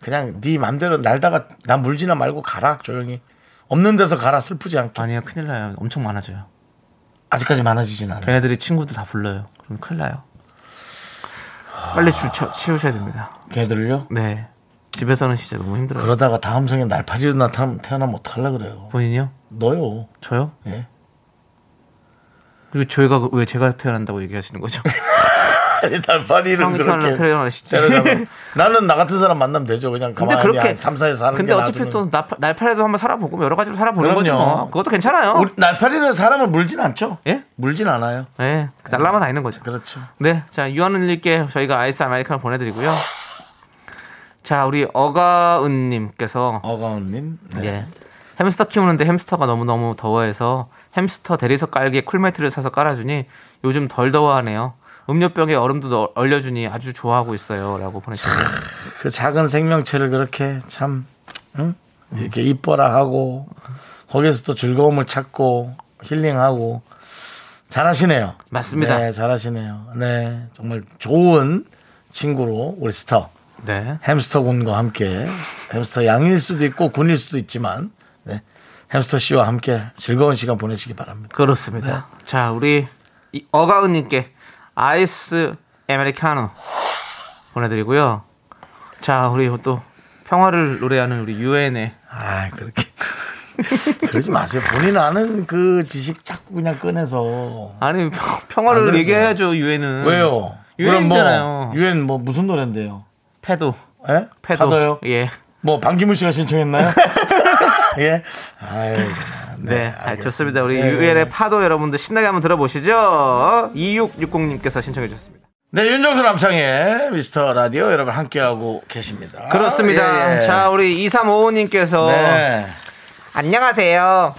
그냥 네 맘대로 날다가 난 물지나 말고 가라 조용히 없는 데서 가라 슬프지 않게 아니요 큰일 나요 엄청 많아져요 아직까지 많아지진 않아요 걔네들이 친구도 다 불러요 그럼 큰일 나요 빨리 주, 쳐, 치우셔야 됩니다 걔들을요 네 집에서는 진짜 너무 힘들어요 그러다가 다음 생에 날파리로 나타나면 태어나면 어떡하려 그래요 본인이요? 너요 저요? 예. 그리고 저희가 왜 제가 태어난다고 얘기하시는 거죠? [laughs] 아니 태어나 그렇게 때려잡아 나는 나 같은 사람 만나면 되죠 그냥 근데 가만히 그렇게 한 3, 4에 사는 근데 게 어차피 놔두면. 또 날- 날파리도 한번 살아보고 여러 가지로 살아보는 거죠. 뭐. 그것도 괜찮아요 우리 날파리는 사람을 물진 않죠 예? 물진 않아요 네 날라만 다니는 거죠 그렇죠 네, 자 유한은님께 저희가 아이스 아메리카노 보내드리고요. 자 우리 어가은님께서 어가운님 네. 예, 햄스터 키우는데 햄스터가 너무 너무 더워해서 햄스터 대리석 깔기에 쿨매트를 사서 깔아주니 요즘 덜 더워하네요. 음료병에 얼음도 넣- 얼려주니 아주 좋아하고 있어요라고 보내주셨네요. 그 작은 생명체를 그렇게 참 응? 이렇게 이뻐라 하고 거기서 또 즐거움을 찾고 힐링하고 잘하시네요. 맞습니다. 네, 잘하시네요. 네, 정말 좋은 친구로 우리 스터 네, 햄스터 군과 함께 햄스터 양일 수도 있고 군일 수도 있지만 네, 햄스터 씨와 함께 즐거운 시간 보내시기 바랍니다. 그렇습니다. 자 우리 이 어가은님께 아이스 아메리카노 보내드리고요. 자 우리 또 평화를 노래하는 우리 유엔의 아, 그렇게 [laughs] 그러지 마세요. 본인 아는 그 지식 자꾸 그냥 꺼내서 아니 평- 평화를. 얘기해야죠 유엔은 왜요? 유엔이잖아요. 뭐 유엔 뭐 무슨 노래인데요? 패도 예? 패도 파도요? 예. 뭐 방기문 씨가 신청했나요? [laughs] 예. 아유, 정말. 네, 아, 좋습니다. 우리 네. 유엔의 파도 여러분들 신나게 한번 들어보시죠. 2660님께서 신청해 주셨습니다. 네, 윤정수 남창의 미스터 라디오 여러분 함께하고 계십니다. 그렇습니다. 예, 예. 자, 우리 2355님께서 네. 안녕하세요.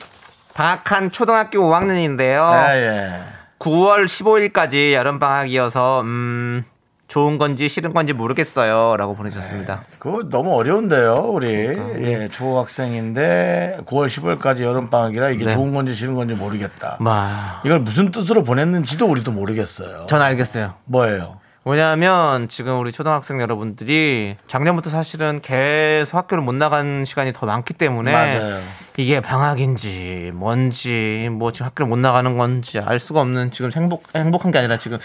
방학한 초등학교 5학년인데요. 예, 예. 9월 15일까지 여름방학이어서, 음, 좋은 건지 싫은 건지 모르겠어요. 라고 보내주셨습니다. 그거 너무 어려운데요, 우리. 예, 초학생인데 9월 10월까지 여름 방학이라 이게 네. 좋은 건지 싫은 건지 모르겠다. 마. 이걸 무슨 뜻으로 보냈는지도 우리도 모르겠어요. 전 알겠어요. 뭐예요? 왜냐하면 지금 우리 초등학생 여러분들이 작년부터 사실은 계속 학교를 못 나간 시간이 더 많기 때문에 맞아요. 이게 방학인지 뭔지 뭐 지금 학교를 못 나가는 건지 알 수가 없는 지금 행복 행복한 게 아니라 지금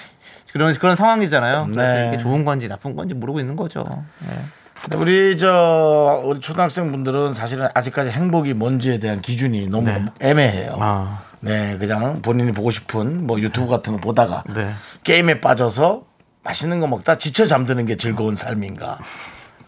그런 그런 상황이잖아요. 그래서 네. 이게 좋은 건지 나쁜 건지 모르고 있는 거죠. 네. 근데 우리 저 우리 초등학생 분들은 사실은 아직까지 행복이 뭔지에 대한 기준이 너무 네. 애매해요. 아, 네, 그냥 본인이 보고 싶은 뭐 유튜브 같은 거 보다가 네. 게임에 빠져서 맛있는 거 먹다 지쳐 잠드는 게 즐거운 삶인가.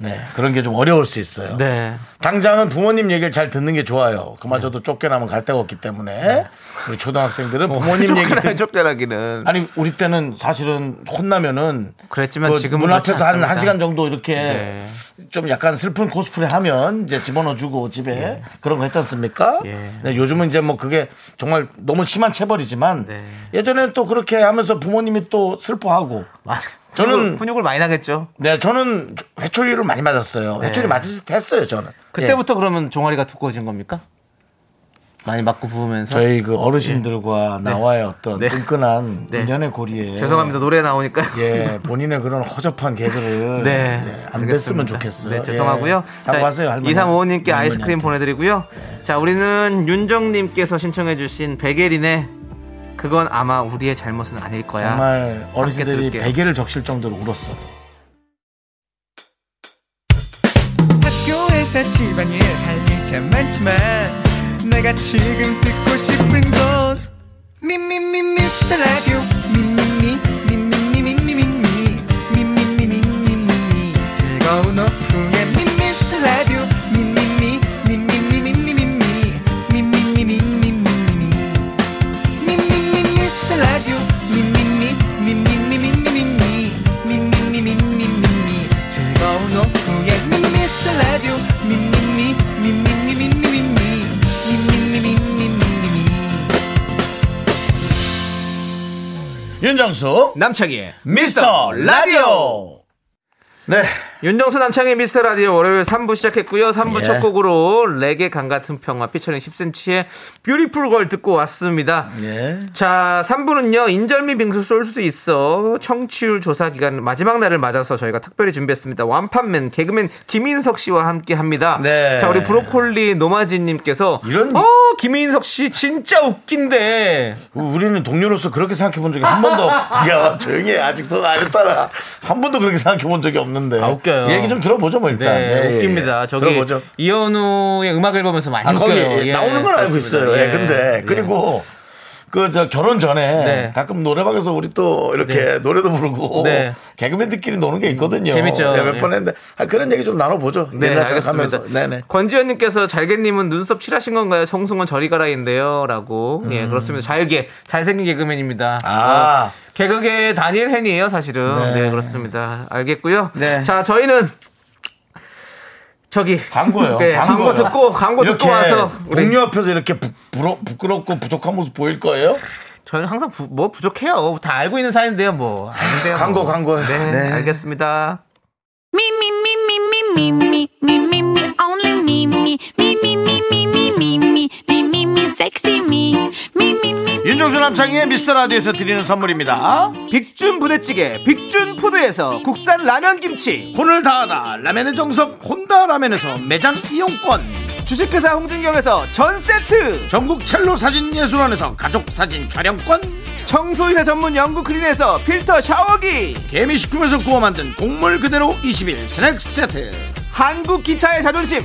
네, 그런 게 좀 어려울 수 있어요. 네. 당장은 부모님 얘기를 잘 듣는 게 좋아요. 그마저도 쫓겨나면 갈 데가 없기 때문에 우리 초등학생들은 부모님 얘기 듣 쫓겨나기는 아니 우리 때는 사실은 혼나면은 그랬지만 그 지금은 문 앞에서 한. 한 시간 정도 이렇게 네. 좀 약간 슬픈 코스프레 하면 이제 집어넣어주고 집에 그런 거 했지 않습니까? 예. 네, 요즘은 이제 뭐 그게 정말 너무 심한 체벌이지만 네. 예전에는 또 그렇게 하면서 부모님이 또 슬퍼하고 맞- 저는- 훈육- 훈육을 많이 나겠죠. 네 저는 회초리를 많이 맞았어요. 회초리 맞을 때 했어요 저는. 네. 그때부터 예. 그러면 종아리가 두꺼워진 겁니까? 많이 맞고 부으면서 저희 그 어르신들과 나와의 어떤 네. 끈끈한 네. 인연의 고리에 죄송합니다 노래 나오니까 예, 본인의 그런 허접한 개그를 [laughs] 네, 예, 안 알겠습니다. 됐으면 좋겠어요. 네, 죄송하고요. 예, 사과하세요, 할머니. 2355님께 아이스크림 할머니한테. 보내드리고요. 자, 우리는 윤정님께서 신청해주신 백예린의 그건 아마 우리의 잘못은 아닐 거야. 정말 어르신들이. 베개를 적실 정도로 울었어. 학교에서 집안일 할일참 많지만 내가 지금 듣고 싶은 건 미미미 미스터 라디오 윤정수 남창희의 미스터 라디오. 네, 윤정수 남창희의 미스터 라디오 월요일 3부 시작했고요. 3부 예. 첫 곡으로 레게 강 같은 평화 피처링 10cm의 Beautiful Girl 듣고 왔습니다. 예. 자, 3부는요, 인절미 빙수 쏠 수 있어. 청취율 조사 기간 마지막 날을 맞아서 저희가 특별히 준비했습니다. 완판맨, 개그맨 김인석 씨와 함께 합니다. 네. 자, 우리 브로콜리 너마저님께서 이런- 어, 김인석 씨 진짜 웃긴데. 우리는 동료로서 그렇게 생각해 본 적이 한 번도 [laughs] 야 조용히 해 아직 손안 했잖아 한 번도 그렇게 생각해 본 적이 없는데 아, 웃겨 요. 얘기 좀 들어보죠 뭐 일단 네, 예, 예, 웃깁니다. 예. 저기 들어보죠 이현우의 음악 앨범에서 많이 아 거기 웃겨요. 예, 예, 나오는 건 알고. 있어요 예, 예. 근데 예. 그리고 그저 결혼 전에 네. 가끔 노래방에서 우리 또 이렇게 노래도 부르고 네. 개그맨들끼리 노는 게 있거든요 재밌죠. 예, 몇 예. 번 했는데 아, 그런 얘기 좀 나눠보죠 네, 옛날 알겠습니다. 생각하면서 네네 권지현님께서 잘게님은 눈썹 칠하신 건가요? 송승헌 저리 가라인데요. 라고. 예, 그렇습니다. 잘게. 잘생긴 개그맨입니다. 음. 아. 어, 개그계 다니엘 헨이에요, 사실은. 네. 네, 그렇습니다. 알겠고요. 네. 자, 저희는 저기. 광고예요 네, 광고. 듣고, 광고 듣고 와서. 우리 동료 앞에서 이렇게 부, 부러, 부끄럽고 부족한 모습 보일 거예요 저는 항상 부- 뭐 부족해요. 다 알고 있는 사이인데요, 뭐. 아닌데요. 광고, 뭐. 광고. 네, 네. 알겠습니다. Me, only me, me, me, sexy me, me, me, me. 윤정수 남창희의 미스터 라디오에서 드리는 선물입니다 빅준 부대찌개, 빅준 푸드에서 국산 라면 김치. 혼을 다하다 라멘의 정석 혼다 라멘에서 매장 이용권 주식회사 홍진경에서 전 세트. 전국 첼로 사진 예술원에서 가족 사진 촬영권 청소이사 전문 영국 크린에서 필터 샤워기. 개미식품에서 구워 만든 곡물 그대로 21 스낵 세트 한국 기타의 자존심.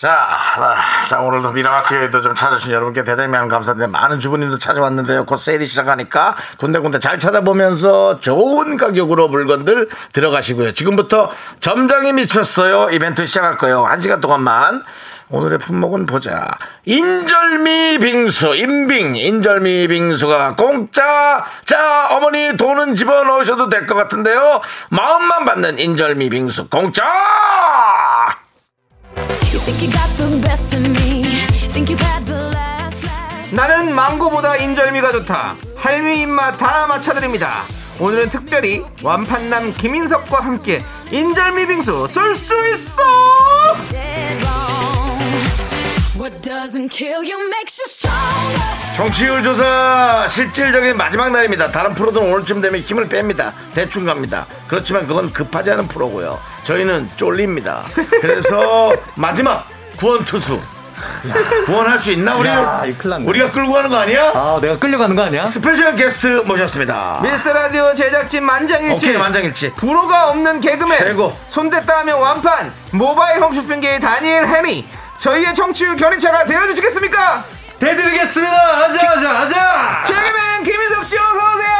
자, 아, 자 오늘도 미라마트에도 좀 찾아주신 여러분께 대단히 감사드립니다. 많은 주부님도 찾아왔는데요. 곧 세일이 시작하니까 군데군데 잘 찾아보면서 좋은 가격으로 물건들 들어가시고요. 지금부터 점장이 미쳤어요. 이벤트 시작할 거예요. 한 시간 동안만. 오늘의 품목은 보자. 인절미 빙수, 인빙, 인절미 빙수가 공짜. 자, 어머니 돈은 집어넣으셔도 될 것 같은데요. 마음만 받는 인절미 빙수 공짜! 나는 망고보다 인절미가 좋다. 할미 입맛 다 맞춰드립니다. 오늘은 특별히 완판남 김인석과 함께 인절미 빙수 쏠 수 있어. 청취율 조사 실질적인 마지막 날입니다. 다른 프로들은 오늘쯤 되면 힘을 뺍니다. 대충 갑니다. 그렇지만 그건 급하지 않은 프로고요. 저희는 쫄립니다. 그래서 [laughs] 마지막 구원 투수. 구원할 수 있나 우리? 야, 이거 큰일 났네. 우리가 끌고 가는 거 아니야? 아, 내가 끌려가는 거 아니야? special guest 모셨습니다. 미스터 라디오 제작진 만장일치. 오케이 만장일치. 불호가 없는 개그맨. 최고. 손댔다 하면 완판. 모바일 홈쇼핑계의 다니엘 헨이. 저희의 청취율 견인차가 되어주시겠습니까? 대드리겠습니다. 아자, 아자, 아자! 개그맨 김인석 씨 어서 오세요.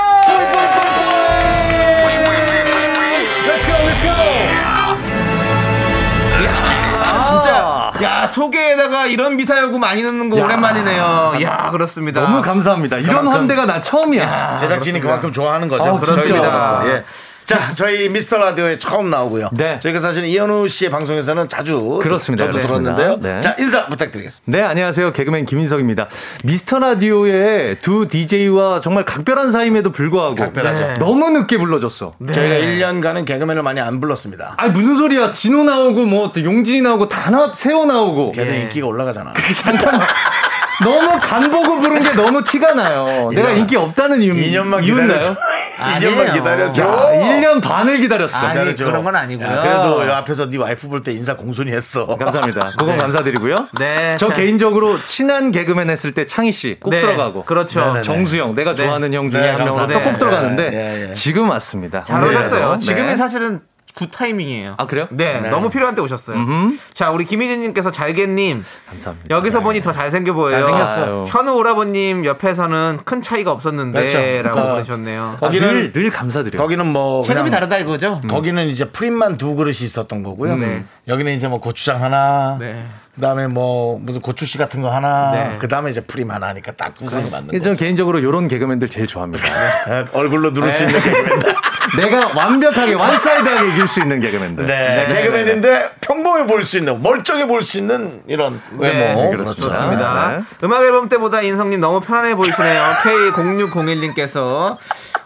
Let's go, let's go! 아, 진짜. 야 소개에다가 이런 미사여구 많이 넣는 거 야. 오랜만이네요. 야 그렇습니다. 너무 감사합니다. 이런 그만큼- 환대가 나 처음이야. 제작진이 그만큼 좋아하는 거죠. 아, 그렇습니다. 예. 자, 저희 미스터 라디오에 처음 나오고요. 네. 저희가 사실 이현우 씨의 방송에서는 자주 그렇습니다. 저도 그렇습니다. 들었는데요. 네. 자, 인사 부탁드리겠습니다. 네, 안녕하세요. 개그맨 김인석입니다. 미스터 라디오의 두 DJ와 정말 각별한 사이임에도 불구하고 각별하죠. 네. 너무 늦게 불러줬어. 저희가 1년간은 개그맨을 많이 안 불렀습니다. 아 무슨 소리야? 진호 나오고 뭐또 용진이 나오고 다 나, 세호 나오고. 걔도 인기가 올라가잖아. 잠깐만. [laughs] 너무 간 보고 부른 게 너무 티가 나요. 내가 인기 없다는 이유, 2년만 이유인가요? 기다려줘. 아니에요. 2년만 기다려줘. 야, 1년 반을 기다렸어. 아니, 기다려줘. 그런 건 아니고요. 야, 그래도 여 앞에서 네 와이프 볼 때 인사 공손히 했어. 감사합니다. 그건 감사드리고요. 네, 저 자. 개인적으로 친한 개그맨 했을 때 창희 씨꼭 네, 들어가고. 그렇죠. 네네네. 정수 형 내가 네. 좋아하는 형 중에 네, 한 명으로 꼭 들어가는데 예, 예. 지금 왔습니다. 잘. 오셨어요. 네. 지금이 사실은 good 타이밍이에요. 아, 그래요? 네, 너무 필요한 때 오셨어요. 자, 우리 김희진님께서 잘게님 감사합니다. 여기서 보니 더 잘생겨 보여요. 잘생겼어. 아유. 현우 오라버님 옆에서는 큰 차이가 없었는데라고 그렇죠. 어. 보내셨네요. 아, 거기는- 늘, 늘 감사드려요. 거기는 뭐 체급이 다르다 이거죠? 거기는 이제 프림만 두 그릇이 있었던 거고요. 네. 여기는 이제 뭐 고추장 하나, 네. 그다음에 뭐 무슨 고추씨 같은 거 하나, 네. 그다음에 이제 프림 하나 하니까 딱 구성이 맞는 전 거죠. 개인적으로 이런 개그맨들 제일 좋아합니다. 네, [laughs] 얼굴로 누를 수 있는 개그맨. [laughs] 내가 완벽하게 완사이드하게 이길 수 있는 개그맨들. 네, 개그맨인데 평범해 보일 수 있는 멀쩡해 보일 수 있는 이런 외모. 그렇죠. 좋습니다. 네. 음악 앨범 때보다 인성님 너무 편안해 보이시네요. K0601님께서.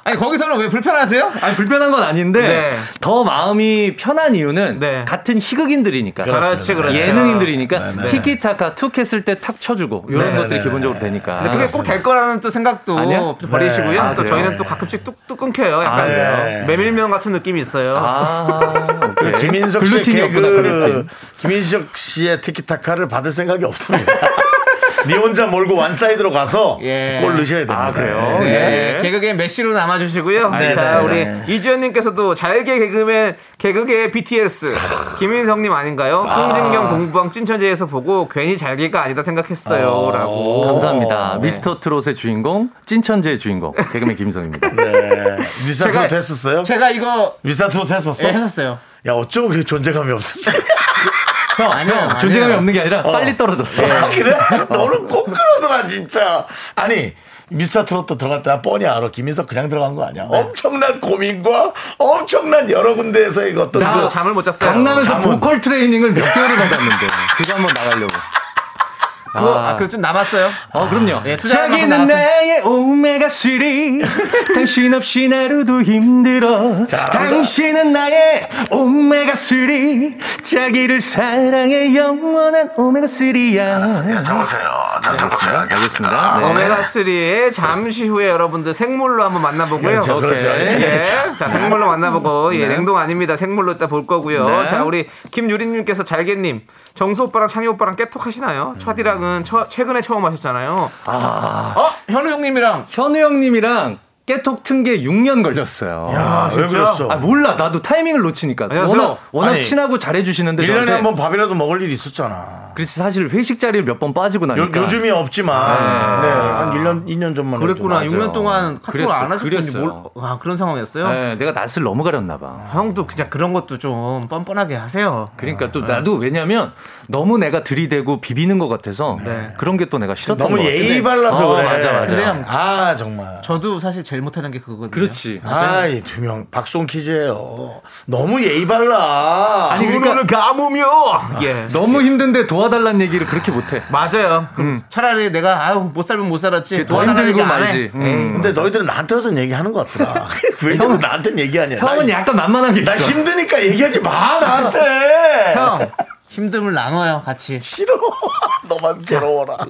아니, 거기서는 왜 불편하세요? 아니 불편한 건 아닌데 네. 더 마음이 편한 이유는 네. 같은 희극인들이니까 그렇지, 그렇지. 예능인들이니까 네, 네. 티키타카 툭 했을 때 탁 쳐주고 이런 네, 것들이 네, 기본적으로 네. 되니까 근데 그게 꼭 될 거라는 또 생각도 아니요? 버리시고요. 네. 아, 또? 저희는 또 가끔씩 뚝뚝 끊겨요. 약간 아, 네. 메밀면 같은 느낌이 있어요. 아, [laughs] 김인석 씨의 없구나, 개그. 김인석 씨의 티키타카를 받을 생각이 없습니다. [laughs] 니 혼자 몰고 완사이드로 가서 예. 골 넣으셔야 됩니다. 아, 그래요? 네. 네. 예. 개그계 메시로 남아주시고요. 네, 자, 네, 우리 네. 이주연님께서도 잘게 개그맨, 개그계 BTS, 김인성님 아닌가요? 홍진경 공부왕 찐천재에서 보고 괜히 잘게가 아니다 생각했어요. 라고. 감사합니다. 미스터 트롯의 주인공 찐천재의 주인공 개그맨 김성입니다. 네. 미스터 제가- 트롯 했었어요? 제가 이거 미스터 트롯 했었어? 예, 했었어요. 야, 어쩌면 그렇게 존재감이 없었어. [laughs] 형, 형 존재감이 없는 게 아니라 빨리 떨어졌어. 아, 그래? 너는 꼭 그러더라, 진짜. 아니, 미스터 트롯도 들어갈 때 뻔히 알아. 김인석 그냥 들어간 거 아니야. 엄청난 고민과 엄청난 여러 군데에서의 어떤 자, 그 잠을 못 잤어요. 강남에서 잠은. 보컬 트레이닝을 몇 개월을 받았는데 그거 한번 나가려고. 그거, 아. 아, 그거 좀 남았어요. 어, 그럼요. 예, 자기는. 나의 오메가 3. 당신 없이 하루도 힘들어. 잘한다. 당신은 나의 오메가 3. 자기를 사랑해 영원한 오메가 3야. 적으세요. 자, 적으세요. 알겠습니다. 네. 오메가3의 잠시 후에 여러분들 생물로 한번 만나보고요. 그렇죠, 그렇죠. 예. 예. 자, 생물로 만나보고, 예, 냉동 아닙니다. 생물로 이따 볼 거고요. 네. 자, 우리 김유리님께서 잘게님, 정수 오빠랑 창희 오빠랑 깨톡 하시나요? 차디랑은 처- 최근에 처음 하셨잖아요. 아, 어? 현우 형님이랑. 현우 형님이랑 깨톡 튼 게 6년 걸렸어요. 아, 왜 그랬어? 아, 몰라. 나도 타이밍을 놓치니까. 안녕하세요. 워낙, 워낙 아니, 친하고 잘해주시는데. 1년에 저한테 한번 밥이라도 먹을 일이 있었잖아. 그래서 사실 회식 자리를 몇 번 빠지고 요, 나니까. 요 즘이 없지만, 네. 한 1년, 2년 전만. 해도 그랬구나. 맞아요. 6년 동안 카톡을 안. 그랬어요. 몰- 아, 그런 상황이었어요? 네, 내가 낯을 너무 가렸나 봐. 형도 그냥 그런 것도 좀 뻔뻔하게 하세요. 그러니까 또 나도 왜냐면 너무 내가 들이대고 비비는 것 같아서 네. 그런 게 또 내가 싫었던 너무 거 같아. 예의 발라서 어, 그래. 맞아, 맞아. 근데요. 아, 정말. 저도 사실 제일 못하는 게 그거거든요. 그렇지. 아이, 두 명, 박송 퀴즈예요 너무 예의 발라. 아니, 그러니까- 눈을 감으며 예 너무 힘든데 도와달라는 얘기를 그렇게 못해. 맞아요. 그럼 차라리 내가 아유 못 살면 못 살았지 안 말지. 해. 음. 에이. 근데 너희들은 나한테 와서 얘기하는 것 같더라. [laughs] 왜 자꾸 나한테 얘기하냐. 형은 나, 약간 만만한 게 있어. 나 힘드니까 얘기하지 마, 나한테. 형 힘듦을 나눠요 같이. 싫어. [laughs] 너만 괴로워라. [laughs]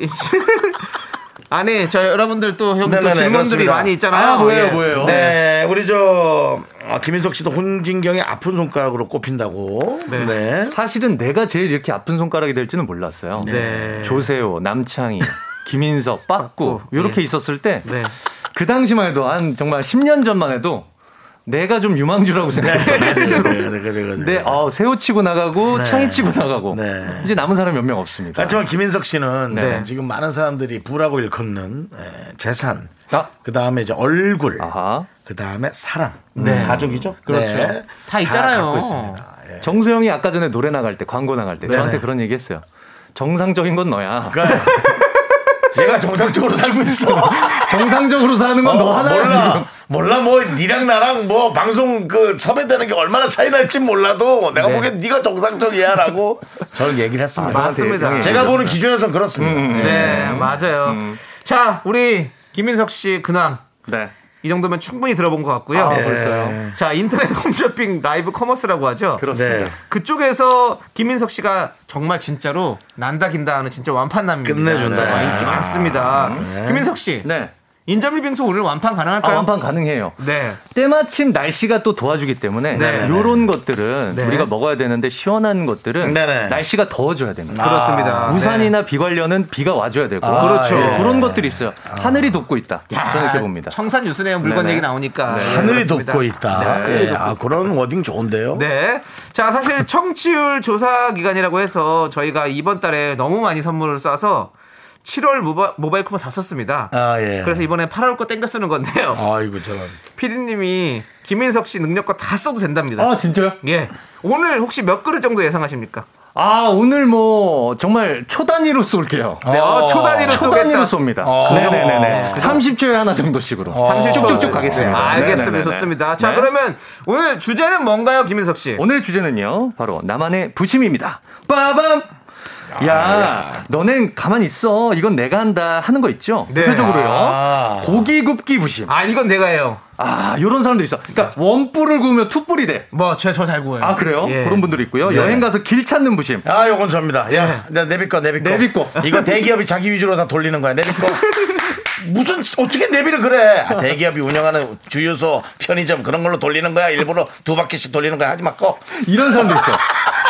아니 저 여러분들 또형또 네네네, 질문들이 그렇습니다. 많이 있잖아요. 아, 뭐예요, 예. 뭐예요? 네, 우리 저 아, 김인석 씨도 홍진경의 아픈 손가락으로 꼽힌다고. 네. 네. 사실은 내가 제일 이렇게 아픈 손가락이 될지는 몰랐어요. 네. 조세호, 남창희, [laughs] 김인석, 빠꾸 이렇게 있었을 때그 네. 당시만 해도 한 정말 10년 전만 해도 내가 좀 유망주라고 생각했어요. 내 스스로. 네, 네, 그죠, 그죠. 근데 어, 세호 치고 나가고 네. 창희 치고 나가고 네. 이제 남은 사람이 몇명 없습니다. 하지만 김인석 씨는 네. 지금 많은 사람들이 부라고 일컫는 예, 재산, 아. 그 다음에 이제 얼굴, 아하. 그 다음에 사랑, 네. 가족이죠. 그렇죠. 네. 다 있잖아요. 있습니다. 예. 정수영이 아까 전에 노래 나갈 때 광고 나갈 때. 저한테 그런 얘기했어요. 정상적인 건 너야. 그러니까 얘가 정상적으로 살고 있어. [laughs] 정상적으로 사는 건너 어, 하나야 몰라. 지금. 몰라 뭐 니랑 나랑 뭐 방송 그 섭외되는 게 얼마나 차이 날지 몰라도 내가 네. 보기엔 네가 정상적이야라고 [laughs] 저는 얘기를 했습니다. 맞습니다. 형이 제가. 보는 기준에서는 그렇습니다. 예. 네 맞아요. 자 우리 김인석 씨 근황 네. 이 정도면 충분히 들어본 것 같고요. 아, 벌써요. 자 인터넷 홈쇼핑 live commerce라고 하죠. 그렇습니다. 네. 그쪽에서 김인석 씨가 정말 진짜로 난다 긴다 하는 진짜 완판남입니다. 끝내준다. 정말 인기 많습니다. 김인석 씨, 네. 인절미 빙수 오늘 완판 아, 가능할까요? 완판 가능해요. 네. 때마침 날씨가 또 도와주기 때문에 네. 요런 것들은 네. 우리가 먹어야 되는데 시원한 것들은 네네. 날씨가 더워줘야 됩니다. 그렇습니다. 우산이나 비 관련은 비가 와줘야 되고 그렇죠. 예, 그런 것들이 있어요. 하늘이 돕고 있다. 야, 저는 이렇게 봅니다. 청산 유수네요 물건 네네. 얘기 나오니까. 네, 하늘이. 돋고 있다. 네. 예, 아, 그런 워딩 좋은데요. 네. 자, 사실 청취율 조사 기간이라고 해서 저희가 이번 달에 너무 많이 선물을 쏴서 7월 모바, 모바일 쿠폰 다 썼습니다. 아, 예. 그래서 이번에 8월 거 땡겨 쓰는 건데요. [laughs] 아이고, 저런. 피디님이 김인석 씨 능력과 다 써도 된답니다. 아 진짜요? 예. 오늘 혹시 몇 그릇 정도 예상하십니까? 아 오늘 뭐 정말 초 단위로 쏠게요. 네, 어, 초 단위로 초 단위로 쏘겠다. 쏩니다. 네네네네. 어. 30 30초에 하나 정도씩으로. 어. 30초 쭉쭉쭉 가겠습니다. 아, 알겠습니다. 네네네네. 좋습니다. 자, 네. 그러면 오늘 주제는 뭔가요, 김인석 씨? 오늘 주제는요, 바로 나만의 부심입니다. 빠밤! 야, 너넨 가만히 있어. 이건 내가 한다 하는 거 있죠? 네. 대표적으로요. 아. 고기 굽기 부심. 아, 이건 내가 해요. 아, 요런 사람도 있어. 그러니까 원뿔을 구우면 투뿔이 돼. 뭐, 제저잘 구워요. 아, 그래요? 예. 그런 분들이 있고요. 네. 여행 가서 길 찾는 부심. 아, 요건 접니다. 야, 내 내비 거, 내비 거. 내비 거. 이거 대기업이 자기 위주로 다 돌리는 거야. 내비 거. [laughs] 무슨 어떻게 내비를 그래? 아, 대기업이 운영하는 주유소, 편의점 그런 걸로 돌리는 거야. 일부러 두 바퀴씩 돌리는 거야. 하지 말고. 이런 사람도 있어.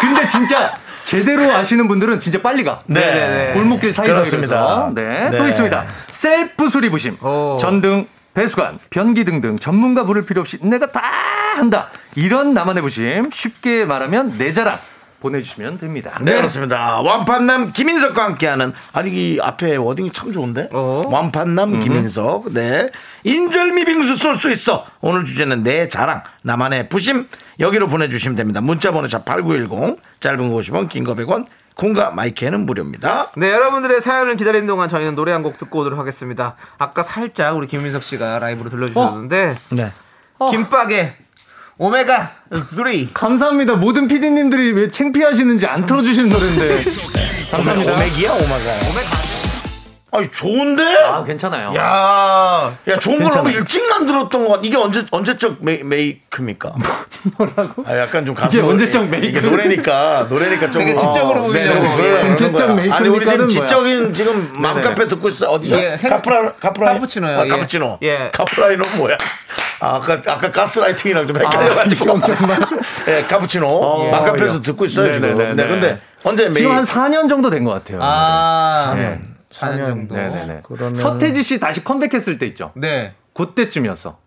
근데 진짜 제대로 아시는 분들은 진짜 빨리 가. 네. 골목길 사이사이에서. 네. 네. 또 있습니다. 셀프 수리 부심. 오. 전등, 배수관, 변기 등등 전문가 부를 필요 없이 내가 다 한다. 이런 나만의 부심 쉽게 말하면 내 자랑 보내주시면 됩니다. 네, 그렇습니다. 완판남 김인석과 함께하는 아니 이 앞에 wording이 참 좋은데. 어. 완판남 김인석. 네. 인절미 빙수 쏠 수 있어. 오늘 주제는 내 자랑, 나만의 부심 여기로 보내주시면 됩니다. 문자번호 샵 #8910 짧은 거 50원, 긴 거 100원. 콩과 마이크는 무료입니다. 네, 여러분들의 사연을 기다리는 동안 저희는 노래 한 곡 듣고 오도록 하겠습니다. 아까 살짝 우리 김민석 씨가 라이브로 들려주셨는데, 네. 김밥의 오메가 3. 감사합니다. 모든 PD님들이 왜 창피하시는지 안 틀어주시는 노래인데. 감사합니다. 오메기야, 오마가. 아니 좋은데? 아, 괜찮아요. 야 야 좋은 걸 너무 괜찮아요. 일찍 만들었던 것 같. 이게 언제 언제적 메, 메이크입니까? 뭐라고? 아 약간 좀 가수 이게 언제적 메이크? 이게 노래니까 노래니까 좀 되게 지적으로 어, 보이려고. 예. 그러는 언제적 거야. 메이크니까는 아니 우리 지금 뭐야? 지적인 지금 맘카페 듣고 있어 어디죠? 예, 생- 카프라 카프라 카푸치노요, 아, 예. 카푸치노. 예. 카프라이노는 뭐야? 아, 아까 아까 가스라이팅이랑 좀 헷갈려가지고. 정말. [laughs] 예, 카푸치노 어, 맘카페에서 예. 듣고 있어요 지금. 네네네네. 네, 근데 언제 메이? 지금 한 4년 정도 된 것 같아요. 아, 네. 4년 정도. 네네네. 그러면- 서태지 씨 다시 컴백했을 때 있죠. 네. 그때쯤이었어.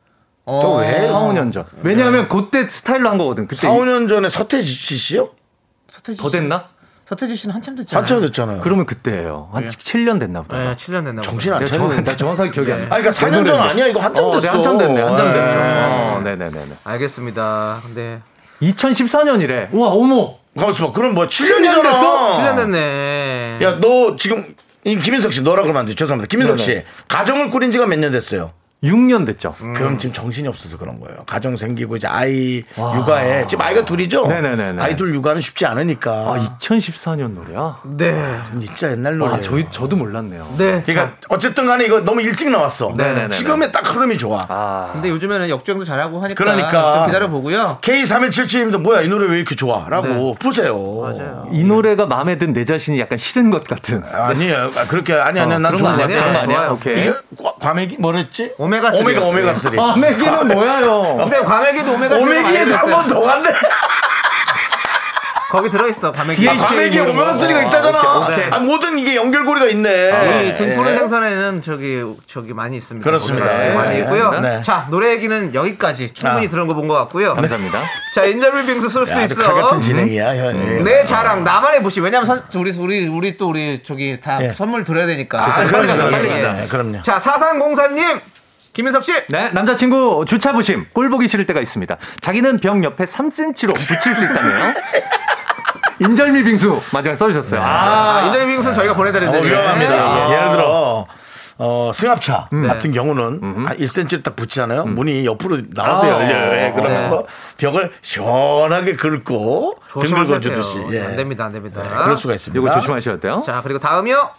또 왜? 4, 5년 전. 왜냐하면 그때 스타일로 한 거거든. 그때 4, 5년 전에 서태지 씨요? 서태지 더 됐나? 서태지 씨는 한참 됐잖아요. 한참 됐잖아요. 그러면 그때예요. 한 7년 됐나 보다. 네, 7년 됐나 보다. 정신 안 정확, 나 정확하게 기억이 안 나. 아니, 그러니까 4년 전 아니야. 이거 한참 어, 네, 됐어. 한참 됐네. 한참 됐어. 네. 어, 네네네네. 알겠습니다. 근데 2014년이래. 우와, 어머. 가만있어 봐. 그럼 뭐 7년 7년이잖아. 됐어? 7년 됐네. 야, 너 지금 이 김인석 씨 너라 그러면 안 돼. 죄송합니다. 김인석 씨. 네네. 가정을 꾸린 지가 몇 년 됐어요? 6년 됐죠. 그럼 지금 정신이 없어서 그런 거예요. 가정 생기고 이제 아이 육아에 지금 아이가 둘이죠. 네네네네. 아이들 육아는 쉽지 않으니까. 아, 2014년 노래야? 네. 진짜 옛날 노래. 아, 저희, 저도 몰랐네요. 네. 그러니까 어쨌든 간에 이거 너무 일찍 나왔어. 네네네네. 지금의 딱 흐름이 좋아. 아, 근데 요즘에는 역주행도 잘하고 하니까 그러니까. 좀 기다려 보고요. K3177님도 뭐야 이 노래 왜 이렇게 좋아? 라고 네. 보세요. 맞아요. 이 노래가 마음에 든 내 자신이 약간 싫은 것 같은. 아니에요. 아, 그렇게 아니 아니 어, 난 그런 좋은 거? 같아. 아니야? 오케이. 과메기 뭐랬지? 오메가 three. 오메가 오메가 3. 아, 맥기는 뭐야요? 근데 과메기도 오메가 오메기에서 한 번더 갔네. 거기 들어있어. 과메기. 아, 과메기에. 오메가 3가 어, 있다잖아. 오케이, 오케이. 아, 모든 이게 연결고리가 있네. 이 등푸른 예. 생선에는 저기 저기 많이 있습니다. 그렇습니다. 오메가3 많이 예. 있고요. 네. 자 노래 얘기는 여기까지 충분히 아. 들은 거 본 것 같고요. 감사합니다. [laughs] 자 인절미 빙수 쓸수 야, 아주 있어. 칼 같은 진행이야. 현. 내 자랑 나만의 부시. 왜냐면 선, 우리 우리 우리 또 우리 저기 다 예. 선물 드려야 되니까. 아, 빨리 그럼요, 그럼요. 가자. 네, 그럼요. 자 사상공사님 김민석 씨. 네, 남자친구 주차 부심, 꼴 보기 싫을 때가 있습니다. 자기는 벽 옆에 3cm로 붙일 수 있다며요. [laughs] 인절미 빙수 마지막에 써주셨어요. 아, 아, 인절미 빙수 는 저희가 보내드리는데 어, 위험합니다. 예, 예. 예를 들어 어, 승합차 같은 경우는 한 1cm 딱 붙이잖아요. 문이 옆으로 나와서 아, 열려요. 예, 어, 그러면서 벽을 시원하게 긁고 등 긁어주듯이. 예. 안 됩니다, 안 됩니다. 네, 그럴 수가 있습니다. 이거 조심하셔야 돼요. 자 그리고 다음이요.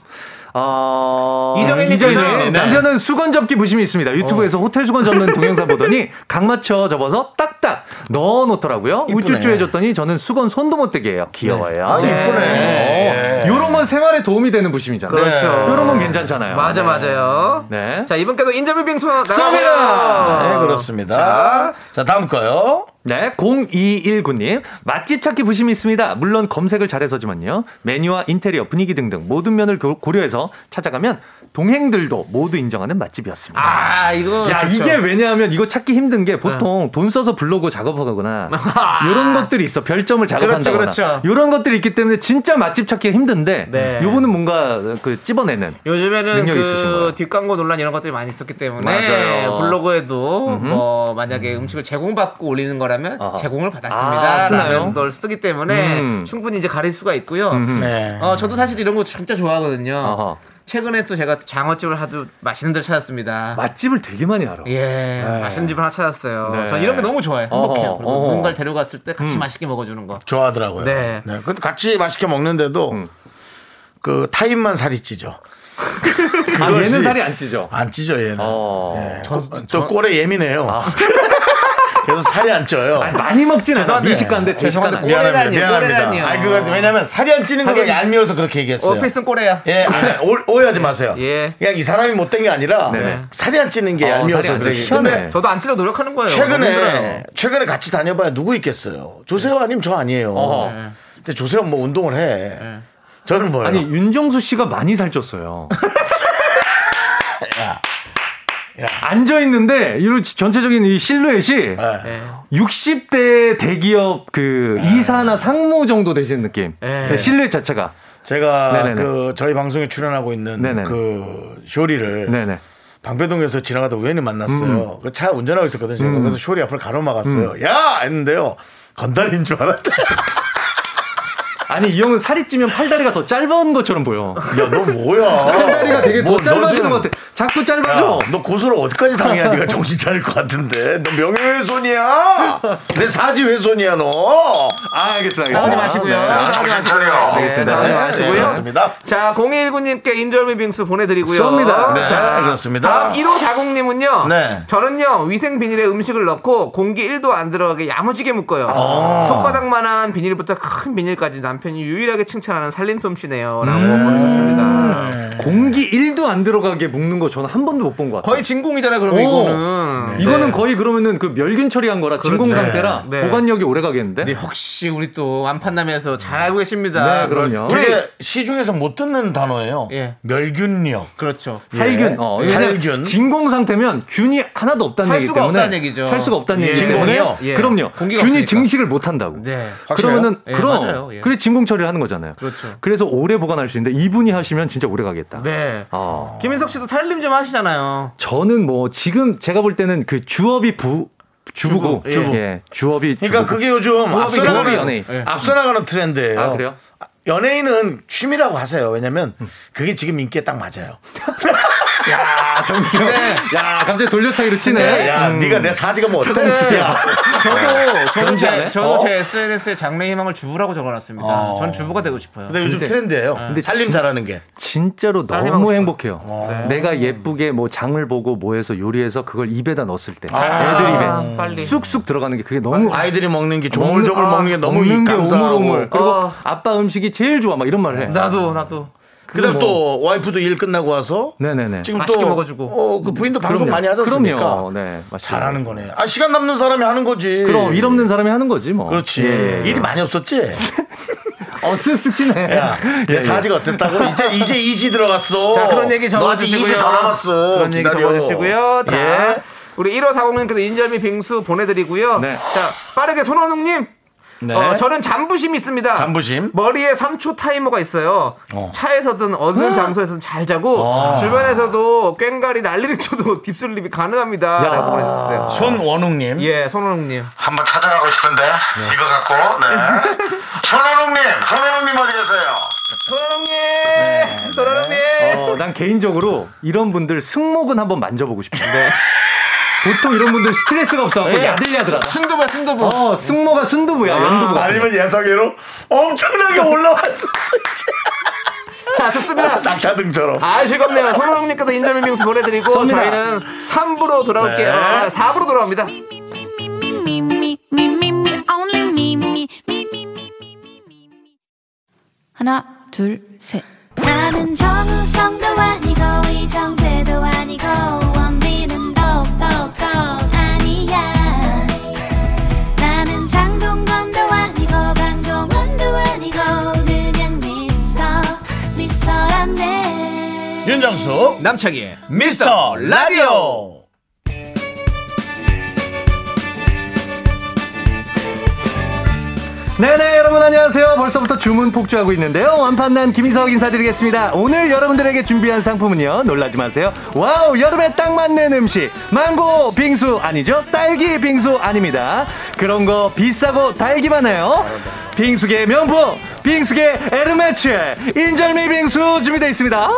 어... 이정현님. 이정현. 네. 남편은 수건 접기 부심이 있습니다. 유튜브에서 호텔 수건 접는 동영상 보더니 [laughs] 각 맞춰 접어서 딱딱 넣어 놓더라고요. 우쭈쭈 해줬더니 저는 수건 손도 못 대게 해요. 귀여워요. 아, 이쁘네. 이런 건 생활에 도움이 되는 부심이잖아요. 그렇죠. 이런 건 괜찮잖아요. 맞아 맞아요. 네. 자 이분께도 인절미 빙수. 나갑니다. 네, 그렇습니다. 자, 다음 거요. 네, 0219님. 맛집 찾기 부심이 있습니다. 물론 검색을 잘해서지만요. 메뉴와 인테리어, 분위기 등등 모든 면을 고- 고려해서 찾아가면 동행들도 모두 인정하는 맛집이었습니다. 아 이거 야, 좋죠. 이게 왜냐하면 이거 찾기 힘든 게 보통 돈 써서 블로그 작업하거나 [laughs] 이런 것들이 있어. 별점을 작업한다거나. 그렇죠, 그렇죠. 이런 것들이 있기 때문에 진짜 맛집 찾기가 힘든데 네. 요거는 뭔가 그 찝어내는 요즘에는 능력이 있으신 그 거예요. 뒷광고 논란 이런 것들이 많이 있었기 때문에 맞아요. 블로그에도 뭐 만약에 음. 식을 제공받고 올리는 거라면 아하. 제공을 아, 받았습니다. 쓰나요? 라는 걸 쓰기 때문에 음. 충분히 이제 가릴 수가 있고요. 네. 어, 저도 사실 이런 거 진짜 좋아하거든요. 어허. 최근에 또 제가 장어집을 하도 맛있는 데를 찾았습니다. 맛집을 되게 많이 알아. 예, 맛있는 집을 하나 찾았어요. 네. 전 이런 게 너무 좋아요. 행복해요. 어허, 그리고 어허. 누군가를 데려갔을 때 같이 맛있게 먹어주는 거. 좋아하더라고요. 네. 근데 같이 맛있게 먹는데도 음. 그 타임만 살이 찌죠. [laughs] 아, 얘는 살이 안 찌죠. 안 찌죠 얘는. 어. 예. 또 꼴에 예민해요. [laughs] 그래서 살이 안 쪄요. 아니, 많이 먹진 않아. 죄송한데. 미식가인데 죄송한데. 꼬레라니요, 꼬레라니요. 아니 그거 왜냐면 살이 안 찌는 거가 하긴- 얄미워서 그렇게 얘기했어요. 오피스는 꼬레야. 예, 아니, 오- 오해하지 마세요. 예. 그냥 이 사람이 못된 게 아니라 네네. 살이 안 찌는 게 어, 얄미워서 그래. 근데 희한해. 저도 안 찌려고 노력하는 거예요. 너무 힘들어요. 최근에 최근에 같이 다녀봐야 누구 있겠어요. 조세호 아니면 저 아니에요. 어허. 근데 조세호 뭐 운동을 해. 저는 뭐예요? 아니 윤정수 씨가 많이 살쪘어요. [laughs] 앉아 있는데 이런 전체적인 이 실루엣이 예. 네. 60대 대기업 그 이사나 상무 정도 되시는 느낌. 네. 네, 실루엣 자체가. 제가 네네네. 그 저희 방송에 출연하고 있는 네네네. 그 쇼리를 네네. 방배동에서 지나가다 우연히 만났어요. 그차 운전하고 있었거든요. 음. 그래서 쇼리 앞을 가로막았어요. 야! 했는데요. 건달인 줄 알았대. [laughs] 아니 이 형은 살이 찌면 팔다리가 더 짧은 것처럼 보여. 야, 너 뭐야? 팔다리가 되게 뭐, 더너 짧아지는 좀- 것 같아. 자꾸 야, 짧아져. 너 고소를 어디까지 당해야 네가 정신 차릴 것 같은데. 너 명예훼손이야. 내 사지훼손이야, 너. 아, 알겠습니다. 싸우지 알겠습니다. 마시고요. 네. 싸우지 마시고요. 네, 알겠습니다. 싸우지 네, 마시고요. 그렇습니다. 자, 0219님께 인절미 빙수 보내드리고요. 쏩니다. 네, 자, 그렇습니다. 다음 1540님은요. 네. 저는요, 위생 비닐에 음식을 넣고 공기 1도 안 들어가게 야무지게 묶어요. 아. 손바닥만한 비닐부터 큰 비닐까지 남편이 유일하게 칭찬하는 살림솜씨네요. 라고 음. 보내셨습니다. 공기 1도 안 들어가게 묶는 거 저는 한 번도 못 본 것 같아요. 거의 진공이잖아요, 그럼 오. 이거는. 이거는 네. 거의 그러면은 그 멸균 처리한 거라 진공. 상태라 네. 보관력이 오래 가겠는데. 네, 혹시 우리 또 완판남에서 잘 알고 계십니다. 네, 그럼요. 우리 시중에서 못 듣는 단어예요. 예. 멸균력. 그렇죠. 살균. 어, 왜냐면 살균. 진공 상태면 균이 하나도 없다는 살 얘기 수가 때문에 없다는 얘기죠. 살 수가 없다는 예. 얘기 진공이요? 예. 그럼요. 균이 없으니까. 증식을 못 한다고. 네. 확실해요? 그러면은 예, 그럼 맞아요. 예. 그래 진공 처리를 하는 거잖아요. 그렇죠. 그래서 오래 보관할 수 있는데 이분이 하시면 진짜 오래 가겠다. 네. 어. 김인석 씨도 살림 좀 하시잖아요. 저는 뭐 지금 제가 볼 때는 그 주업이 부 주부고 주부, 예. 예. 주업이 그러니까 주부고. 그게 요즘 앞서 부업이 나가는 연예인. 예. 앞서 나가는 트렌드예요. 아, 그래요? 연예인은 취미라고 하세요. 왜냐면 그게 지금 인기에 딱 맞아요. [laughs] 야 정수 야 갑자기 돌려차기로 치네. 야, 음. 네가 내 사지가 뭐 어때? 야. 저도 저도 그런지 제? 저도 어? 제 SNS에 장래 희망을 주부라고 적어놨습니다. 어. 전 주부가 되고 싶어요. 근데 요즘 근데- 트렌드예요. 근데 살림 진- 잘하는 게. 진짜로 쌀 너무 행복해요. 내가 예쁘게 뭐 장을 보고 뭐해서 요리해서 그걸 입에다 넣었을 때 아. 애들 입에 아, 빨리. 쑥쑥 들어가는 게 그게 너무 아이들이 먹는 게 조물조물 먹는- 먹는 게 아, 너무 먹는 게 감사하고. 오물오물. 그리고 어. 아빠 음식이 제일 좋아 막 이런 말을 해. 나도 나도. 그다음 뭐- 또 와이프도 일 끝나고 와서 네네네. 지금 맛있게 또 먹어주고. 어, 그 부인도 방송 그럼요. 많이 하셨으니까 그럼요. 네. 잘하는 거네. 아 시간 남는 사람이 하는 거지. 그럼 일 없는 사람이 하는 거지 뭐. 그렇지. 예, 예. 일이 많이 없었지. [laughs] 어 쓱쓱 치네. 야, 내 [laughs] 예, 사지가 어땠다고? 이제 이제 이지 들어갔어. 자 그런 얘기 너 아직 적어주시고요. 이지 더 남았어. 그런 얘기 기다려. 적어주시고요. 자 예. 우리 1540님께도 인절미 빙수 보내드리고요. 네. 자 빠르게 손원웅님. 네. 어, 저는 잠부심이 있습니다. 잠부심? 머리에 3초 타이머가 있어요. 어. 차에서든 어느 장소에서든 잘 자고 어. 주변에서도 꽹가리 난리를 쳐도 [laughs] 딥슬립이 가능합니다. 야. 라고 보내셨어요. 손원웅님. 예, 손원웅님. 한번 찾아가고 싶은데 이거 갖고. 네. [laughs] 손원웅님, 손원웅님 어디 계세요? 손원웅님! 손원웅님! 어, 난 개인적으로 이런 분들 승모근 한번 만져보고 싶은데 [laughs] 보통 이런 분들 스트레스가 없어갖고 예. 야들야들하다. 순두부야, 순두부. 어, 승모가 순두부야, 아, 연두부. 아니면 예상외로 엄청나게 올라왔을 수 있지. [laughs] 자, 좋습니다. [laughs] 낙타등처럼. 아, 즐겁네요. 손흥민님께도 인절미 빙수 보내드리고, [laughs] 선민아. 저희는 3부로 돌아올게요. 네. 아, 4부로 돌아옵니다. 하나, 둘, 셋. 나는 정우성도 아니고, 이정재도 아니고, 윤정수, 남창희의 미스터 라디오. 네네 여러분 안녕하세요. 벌써부터 주문 폭주하고 있는데요. 완판남 김인석 인사드리겠습니다. 오늘 여러분들에게 준비한 상품은요. 놀라지 마세요. 와우 여름에 딱 맞는 음식. 망고 빙수. 아니죠? 딸기 빙수 아닙니다. 그런 거 비싸고 달기만 해요. 빙수계 명품 빙수계 에르메츠 인절미 빙수 준비되어 있습니다. 아,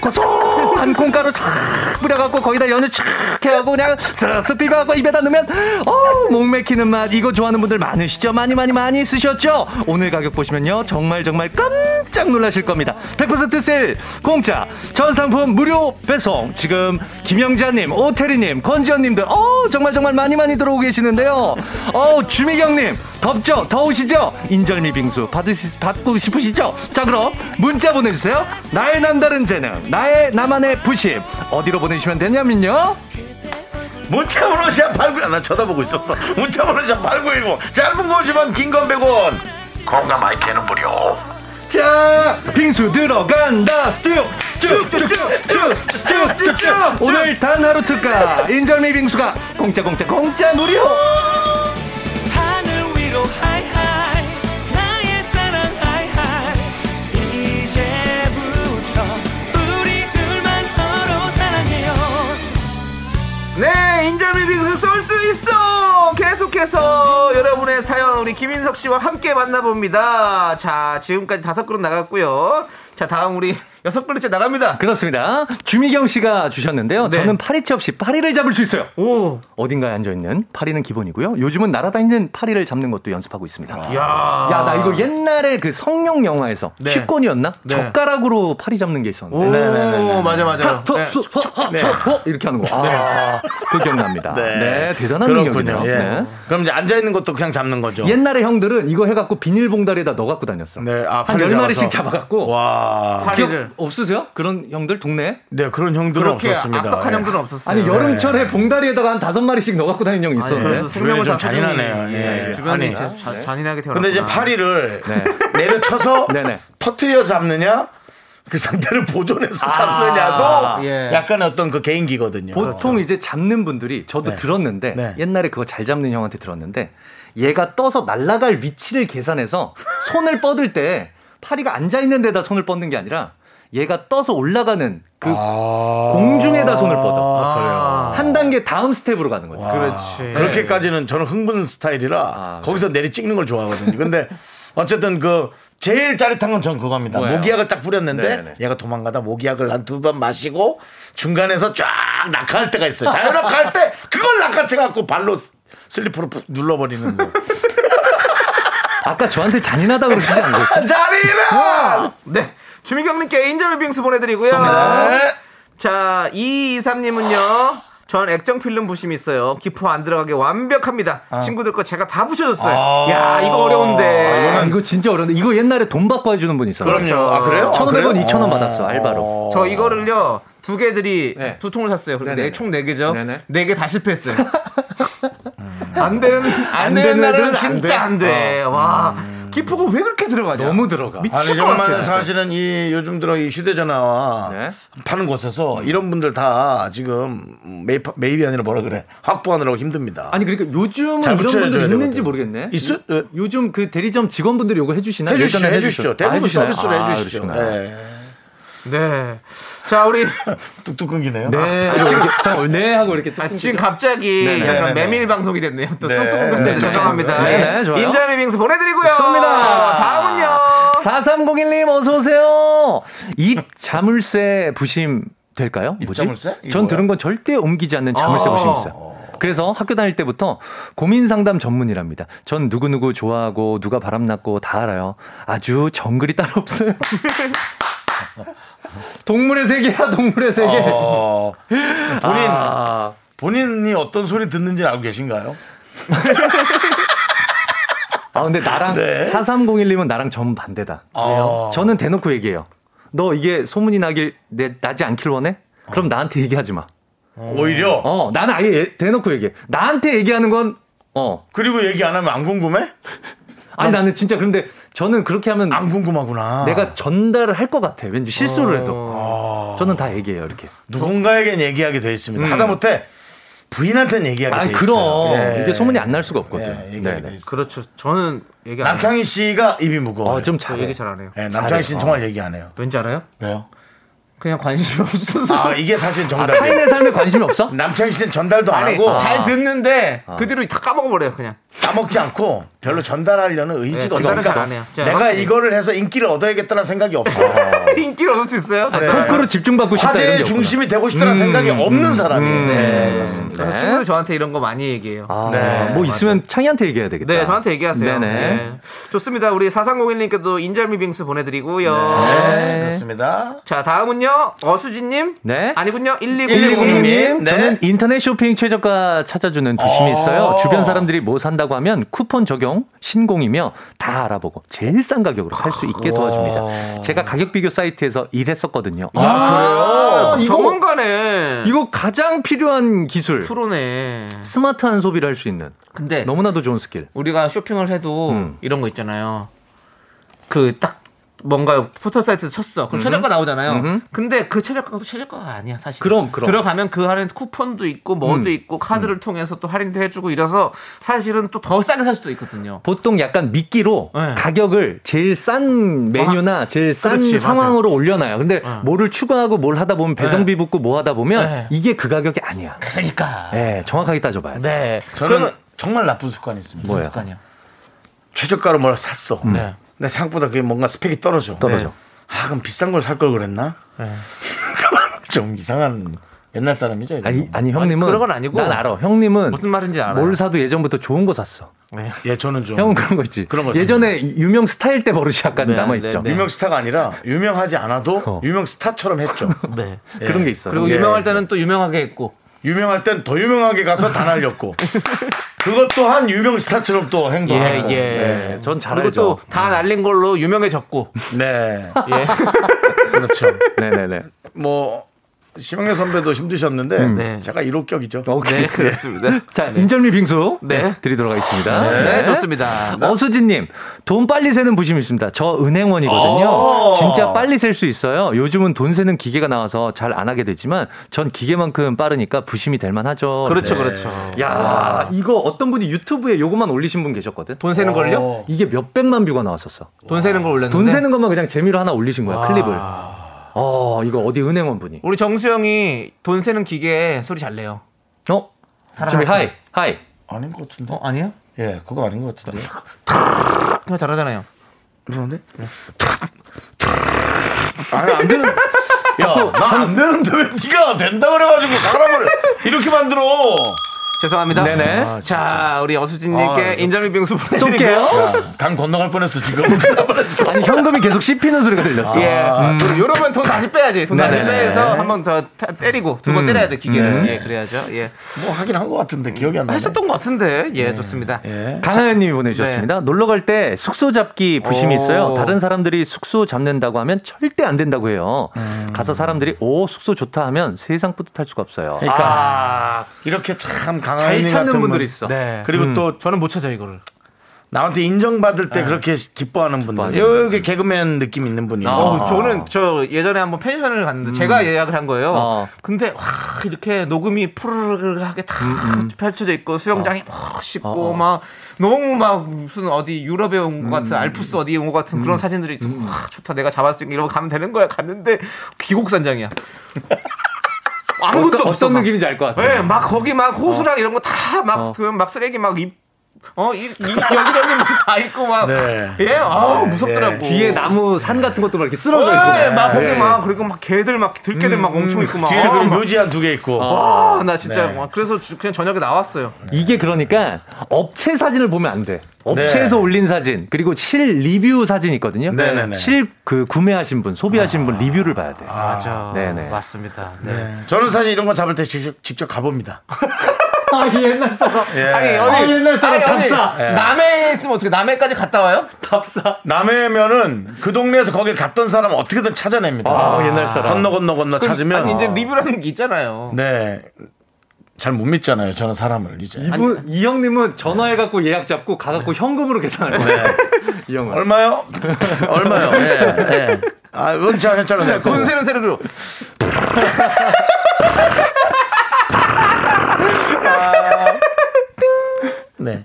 고소한 콩가루 촥 뿌려갖고 거기다 연유 촥 해갖고 그냥 쓱쓱 비벼갖고 입에다 넣으면 어 목맥히는 맛 이거 좋아하는 분들 많으시죠? 많이 많이 많이 쓰셨죠? 오늘 가격 보시면요 정말 정말 깜짝 놀라실 겁니다. 100%셀 공짜 전 상품 무료 배송 지금 김영자님, 오태리님, 권지현님들 어 정말 정말 많이 많이 들어오고 계시는데요. 어 주미경님 덥죠? 더우시죠? 인절미 빙수 받으시, 받고 싶으시죠? 자 그럼 문자 보내주세요. 나의 남다른 재능, 나의 나만의 부심 어디로 보내주시면 되냐면요. 문자번호 샵89 나 쳐다보고 있었어 문자번호 샵8910 짧은 거 50원 긴건 100원 공감 마이크는 무료 자, 빙수 들어간다. 쭉쭉쭉쭉쭉쭉쭉. 오늘 단 하루 특가 인절미 빙수가 공짜 공짜 공짜 무료. 네, 인절미 빙수 쏠수 있어. 계속해서 여러분의 사연 우리 김인석 씨와 함께 만나봅니다. 자, 지금까지 다섯 그릇 나갔고요. 자, 다음 우리 여섯 그릇째 나갑니다. 그렇습니다. 주미경 씨가 주셨는데요. 네. 저는 파리채 없이 파리를 잡을 수 있어요. 오, 어딘가에 앉아 있는 파리는 기본이고요. 요즘은 날아다니는 파리를 잡는 것도 연습하고 있습니다. 야, 야, 나 이거 옛날에 그 성룡 영화에서 네. 취권이었나? 네. 젓가락으로 파리 잡는 게 오, 있었는데. 맞아, 맞아. 하, 터, 네. 터, 허, 이렇게 하는 거. 아, 그 기억납니다. 네. 대단한 능력이네요. 예. 네. 그럼 이제 앉아 있는 것도 그냥 잡는 거죠 옛날에 형들은 이거 해갖고 비닐봉다리에다 넣어 갖고 다녔어. 네, 아, 한 파리 열 마리씩 잡아서. 잡아갖고. 와 파리를. 없으세요? 그런 형들 동네? 네, 그런 형들은 그렇게 없었습니다. 악덕한 예. 형들은 없었어요. 아니 여름철에 봉다리에다가 한 다섯 마리씩 넣어 갖고 다니는 형이 있었는데. 주변에 생명을 좀다 잔인하네요. 예, 예. 주변에 아니. 자- 자- 잔인하게 태어났구나. 근데 이제 파리를 네. 내려쳐서 네네. [laughs] 터트려 잡느냐 그 상태를 보존해서 잡느냐도 예. 약간의 어떤 그 개인기거든요. 보통 이제 잡는 분들이 저도 네. 들었는데 네. 옛날에 그거 잘 잡는 형한테 들었는데 얘가 떠서 날아갈 위치를 계산해서 손을 뻗을 때 파리가 앉아 있는 데다 손을 뻗는 게 아니라 얘가 떠서 올라가는 그 아. 공중에다 손을 뻗어. 그래요. 한 단계 다음 스텝으로 가는 거죠. 그렇지. 그렇게까지는 저는 흥분 스타일이라 아, 거기서 내리 찍는 걸 좋아하거든요. 근데 어쨌든 그 제일 짜릿한 건 전 그겁니다. 뭐예요? 모기약을 딱 뿌렸는데 네네. 얘가 도망가다 모기약을 한 두 번 마시고 중간에서 쫙 낙하할 때가 있어요. 자유낙하할 때 그걸 낚아채 갖고 발로 슬리퍼로 푹 눌러버리는 거. [laughs] 아까 저한테 잔인하다고 그러시지 않으셨어요? [laughs] 자리라! 네. 주미경님께 인절미 빙수 보내드리고요. 네. 자, 223님은요. 전 액정 필름 부심이 있어요. 기포 안 들어가게 완벽합니다. 친구들 거 제가 다 부셔줬어요. 아. 야, 이거 어려운데. 아, 이거 진짜 어려운데 이거 옛날에 돈 받고 해주는 분 있어요. 그럼요. 아, 그래요? 아, 1,500원, 그래요? 2,000원 받았어 알바로. 저 이거를요 두 개들이 네. 두 통을 샀어요. 네네. 네, 총네 개죠. 네네. 네개 다 실패했어요. [laughs] 안 되는 안, 안 되는 날은 진짜 돼. 안 돼. 와 기포가 왜 그렇게 들어가냐? 너무 들어가. 아니 미칠 것 정말 같아요. 사실은 이 요즘 들어 이 휴대전화와 네. 파는 곳에서 이런 분들 다 지금 매입, 매입이 아니라 뭐라 그래 확보하느라고 힘듭니다. 아니 그러니까 요즘은 잘 이런 붙여줘야 분들 있는지 되거든. 모르겠네. 있어? 요- 요즘 그 대리점 직원분들이 요거 해주시나? 해주시죠, 해주시죠. 대부분? 서비스로 아, 해주시죠. 예. 네. 자 우리 [laughs] 뚝뚝 끊기네요. 네. 아, 지금 잠깐 네 하고 이렇게 아, 뚝 지금 끊기죠? 갑자기 네네. 약간 네네. 메밀 방송이 됐네요. 또 네. 뚝뚝 끊겼어요. 죄송합니다. 네네, 예. 좋아요. 인절미 빙수 보내드리고요. 좋습니다. 다음은요. 4301님 어서 오세요. 입 자물쇠 부심 될까요? 뭐지? 자물쇠? 전? 들은 건 절대 옮기지 않는 자물쇠 아. 부심이 있어요. 그래서 학교 다닐 때부터 고민 상담 전문이랍니다. 전 누구누구 좋아하고 누가 바람났고 다 알아요. 아주 정글이 따로 없어요. [laughs] 동물의 세계야, 동물의 세계. 어, 본인 아, 본인이 어떤 소리 듣는지 알고 계신가요? [laughs] 아, 근데 나랑 네. 4301님은 나랑 정반대다. 아. 저는 대놓고 얘기해요. 너 이게 소문이 나길 내, 나지 않길 원해? 그럼 나한테 얘기하지 마. 오히려 어, 나는 아예 예- 대놓고 얘기해. 나한테 얘기하는 건, 어. 그리고 얘기 안 하면 안 궁금해? 아니, 나는 진짜 그런데 저는 그렇게 하면 안 궁금하구나. 내가 전달을 할 것 같아. 왠지 실수를 해도. 아. 저는 다 얘기해요, 이렇게. 누군가에겐 얘기하게 돼 있습니다. 하다못해 부인한테는 얘기하게 아니, 돼 있어요. 그럼. 예. 이게 소문이 안 날 수가 없거든. 예, 얘기하게 돼 네네. 있어요. 그렇죠. 저는 얘기 안. 남창희 씨가 입이 무거워. 어, 좀저 잘해. 얘기 잘 안 해요. 예, 남창희 씨는 정말 얘기 안 해요. 왠지 알아요? 왜요? 그냥 관심이 없어서. 아 이게 사실 아, 정답이에요. 타인의 삶에 관심이 없어? 남창희 씨는 전달도 안 아니, 하고 잘 듣는데 그 뒤로 다 까먹어 버려요, 그냥. 까먹지 않고 별로 전달하려는 의지가 네, 없어. 전달은 안 해요. 자, 내가 확실히. 이거를 해서 인기를 얻어야겠다는 생각이 없어. [laughs] 인기를 얻을 수 있어요? 네. 토크로 집중받고 싶다 이런 게 화제의 없구나. 중심이 되고 싶다는 생각이 없는 사람이에요. 네, 그렇습니다. 그래서 친구들 저한테 이런 거 많이 얘기해요. 아, 네, 뭐 있으면 창희한테 얘기해야 되겠다. 네, 저한테 얘기하세요. 네네. 네. 좋습니다. 우리 4301님께도 인절미 빙수 보내드리고요. 네, 그렇습니다. 자, 다음은요. 어수진님. 네. 아니군요. 1206님. 120님, 네. 저는 인터넷 쇼핑 최저가 찾아주는 부심이 있어요. 주변 사람들이 뭐 산다고 하면 쿠폰 적용, 신공이며 다 알아보고 제일 싼 가격으로 살 수 있게 도와줍니다. 제가 가격 비교 사이트에서 일했었거든요. 아, 이거- 전문가네. 이거 가장 필요한 기술. 프로네. 스마트한 소비를 할 수 있는 근데 너무나도 좋은 스킬. 우리가 쇼핑을 해도 음. 이런 거 있잖아요. 그 딱 뭔가 포털 사이트에서 쳤어. 그럼 최저가 나오잖아요. 음흠. 근데 그 최저가도 최저가가 아니야, 사실. 그럼, 그럼. 들어가면 그 할인 쿠폰도 있고 뭐도 음. 있고 카드를 통해서 또 할인도 해주고 이래서 사실은 또 더 싸게 살 수도 있거든요. 보통 약간 미끼로 네. 가격을 제일 싼 메뉴나 제일 싼 그렇지, 맞아. 상황으로 올려놔요. 근데 네. 뭐를 추가하고 뭘 하다 보면 배송비 붙고 뭐 하다 보면 네. 이게 그 가격이 아니야. 그러니까. 네, 정확하게 따져봐야 돼. 네. 저는 그러면 정말 나쁜 습관이 있습니다. 뭐예요? 습관이요. 최저가로 뭘 샀어. 네. 근데 생각보다 그게 뭔가 스펙이 떨어져. 떨어져. 아, 그럼 비싼 걸 살 걸 그랬나? [laughs] 네. 좀 이상한 옛날 사람이죠. 이거? 아니, 아니 형님은 그런 건 아니고. 난 알아. 형님은 무슨 말인지 알아요. 뭘 사도 예전부터 좋은 거 샀어. 네. 예, 저는 좀 형은 그런 거 있지. 그런 거 예전에 유명 스타일 때 버릇이 약간 네, 남아 있죠. 네, 네. 유명 스타가 아니라 유명하지 않아도 어. 유명 스타처럼 했죠. [laughs] 네. 예. 그런 게 있어요. 그리고 예. 유명할 때는 또 유명하게 했고. 유명할 땐 더 유명하게 가서 다 날렸고 그것 또한 유명 스타처럼 또 행동하고 예, 예. 전잘 그리고. 또 다 날린 걸로 유명해졌고. 네, 예. [laughs] 그렇죠. 네네네. 뭐 심영래 선배도 힘드셨는데 네. 제가 1호격이죠. 오케이. 네, 그렇습니다. 자, 인절미 빙수 네. 네, 드리도록 하겠습니다. 네, 좋습니다. 어수진님, 돈 빨리 세는 부심이 있습니다. 저 은행원이거든요. 오. 진짜 빨리 셀 수 있어요. 요즘은 돈 세는 기계가 나와서 잘 안 하게 되지만 전 기계만큼 빠르니까 부심이 될 만하죠. 그렇죠, 네. 그렇죠. 야, 이거 어떤 분이 유튜브에 요거만 올리신 분 계셨거든. 돈 세는 걸요? 어. 이게 몇 백만 뷰가 나왔었어. 돈 세는 걸 올렸는데. 돈 세는 것만 그냥 재미로 하나 올리신 거야, 클립을. 어, 이거 어디 은행원 분이. 우리 정수 형이 돈 세는 기계 소리 잘 내요. 어? 준비 하이, 하이. 아닌 것 같은데. 어, 아니에요? 예, 그거 아닌 것 같은데. 그거 잘하잖아요. 그런데? 아니 안 되는. [laughs] 야, 나 안 되는데 왜 네가 된다 그래가지고 사람을 이렇게 만들어? 죄송합니다. 네네. 아, 자, 우리 어수진님께 아, 이거- 인절미 빙수. 쏠게요. 야, 강 건너갈 뻔했어 지금. [laughs] 아니, 현금이 계속 씹히는 소리가 들렸어. 예. 음. 요러면 돈 다시 빼야지. 돈 다시 네네네. 빼서 한 번 더 때리고 두번 때려야 돼, 기계를. 예, 그래야죠. 예. 뭐 하긴 한 것 같은데 기억이 안 나네. 했었던 것 같은데. 예, 좋습니다. 예. 강하연 님이 보내주셨습니다. 놀러 갈 때 숙소 잡기 부심이 오. 있어요. 다른 사람들이 숙소 잡는다고 하면 절대 안 된다고 해요. 가서 사람들이 오, 숙소 좋다 하면 세상 뿌듯할 수가 없어요. 그러니까 아, 이렇게 참잘 강한 찾는 분들이 있어. 네. 그리고 또 저는 못 찾아, 이거를. 나한테 인정받을 때 그렇게 기뻐하는 분들. 여기 개그맨 느낌 있는 분이. 어, 저는 저 예전에 한번 펜션을 갔는데 제가 예약을 한 거예요. 어. 근데 와 이렇게 녹음이 푸르르하게 다 펼쳐져 있고 수영장이 멋있고 막 너무 막 무슨 어디 유럽에 온것 같은 알프스 어디에 온 것 같은 그런 사진들이 있어. 와 좋다 내가 잡았으니까 이러고 가면 되는 거야. 갔는데 귀곡산장이야. [laughs] 아무것도 어떤, 없어. 어떤 막. 느낌인지 알 것 같아. 네, 막 거기 막 호수랑 이런 거 다막 어. 막 쓰레기 막 입. 어, 이, 이, 여기저기 막 [laughs] 다 있고 막. 네. 예, 아우, 무섭더라고. 뒤에 나무 산 같은 것도 막 이렇게 쓰러져 네, 있고. 막 거기 네. 막 그리고 막 개들 막 들개들 막 엄청 있고 막. 뒤에 아, 그리고 막- 묘지 한 두 개 있고. 아, 나 진짜 네. 막 그래서 주- 그냥 저녁에 나왔어요. 이게 그러니까 업체 사진을 보면 안 돼. 업체에서 네. 올린 사진 그리고 실 리뷰 사진 있거든요. 네네네. 실그 구매하신 분, 소비하신 분 리뷰를 봐야 돼. 맞아. 네네. 맞습니다. 네. 네. 저는 사실 이런 거 잡을 때 직접, 직접 가봅니다. [laughs] 아, 옛날 사람. 예. 아니, 아, 옛날 사람 아니, 답사. 예. 남해에 있으면 어떻게 남해까지 갔다 와요? [laughs] 답사. 남해면은 그 동네에서 거길 갔던 사람 어떻게든 찾아냅니다. 아, 옛날 사람. 건너 건너 건너 찾으면 아니, 이제 리뷰라는 게 있잖아요. 네. 잘못 믿잖아요. 저는 사람을 이제. 이분 이 형님은 전화해 갖고 예약 잡고 가 갖고 현금으로 계산할 거예요. [laughs] 이 형은. 얼마요? [laughs] 얼마요? 예. 예. 아, 그건 제가 했잖아. 낼 거고. 돈 세는 세로로. 네.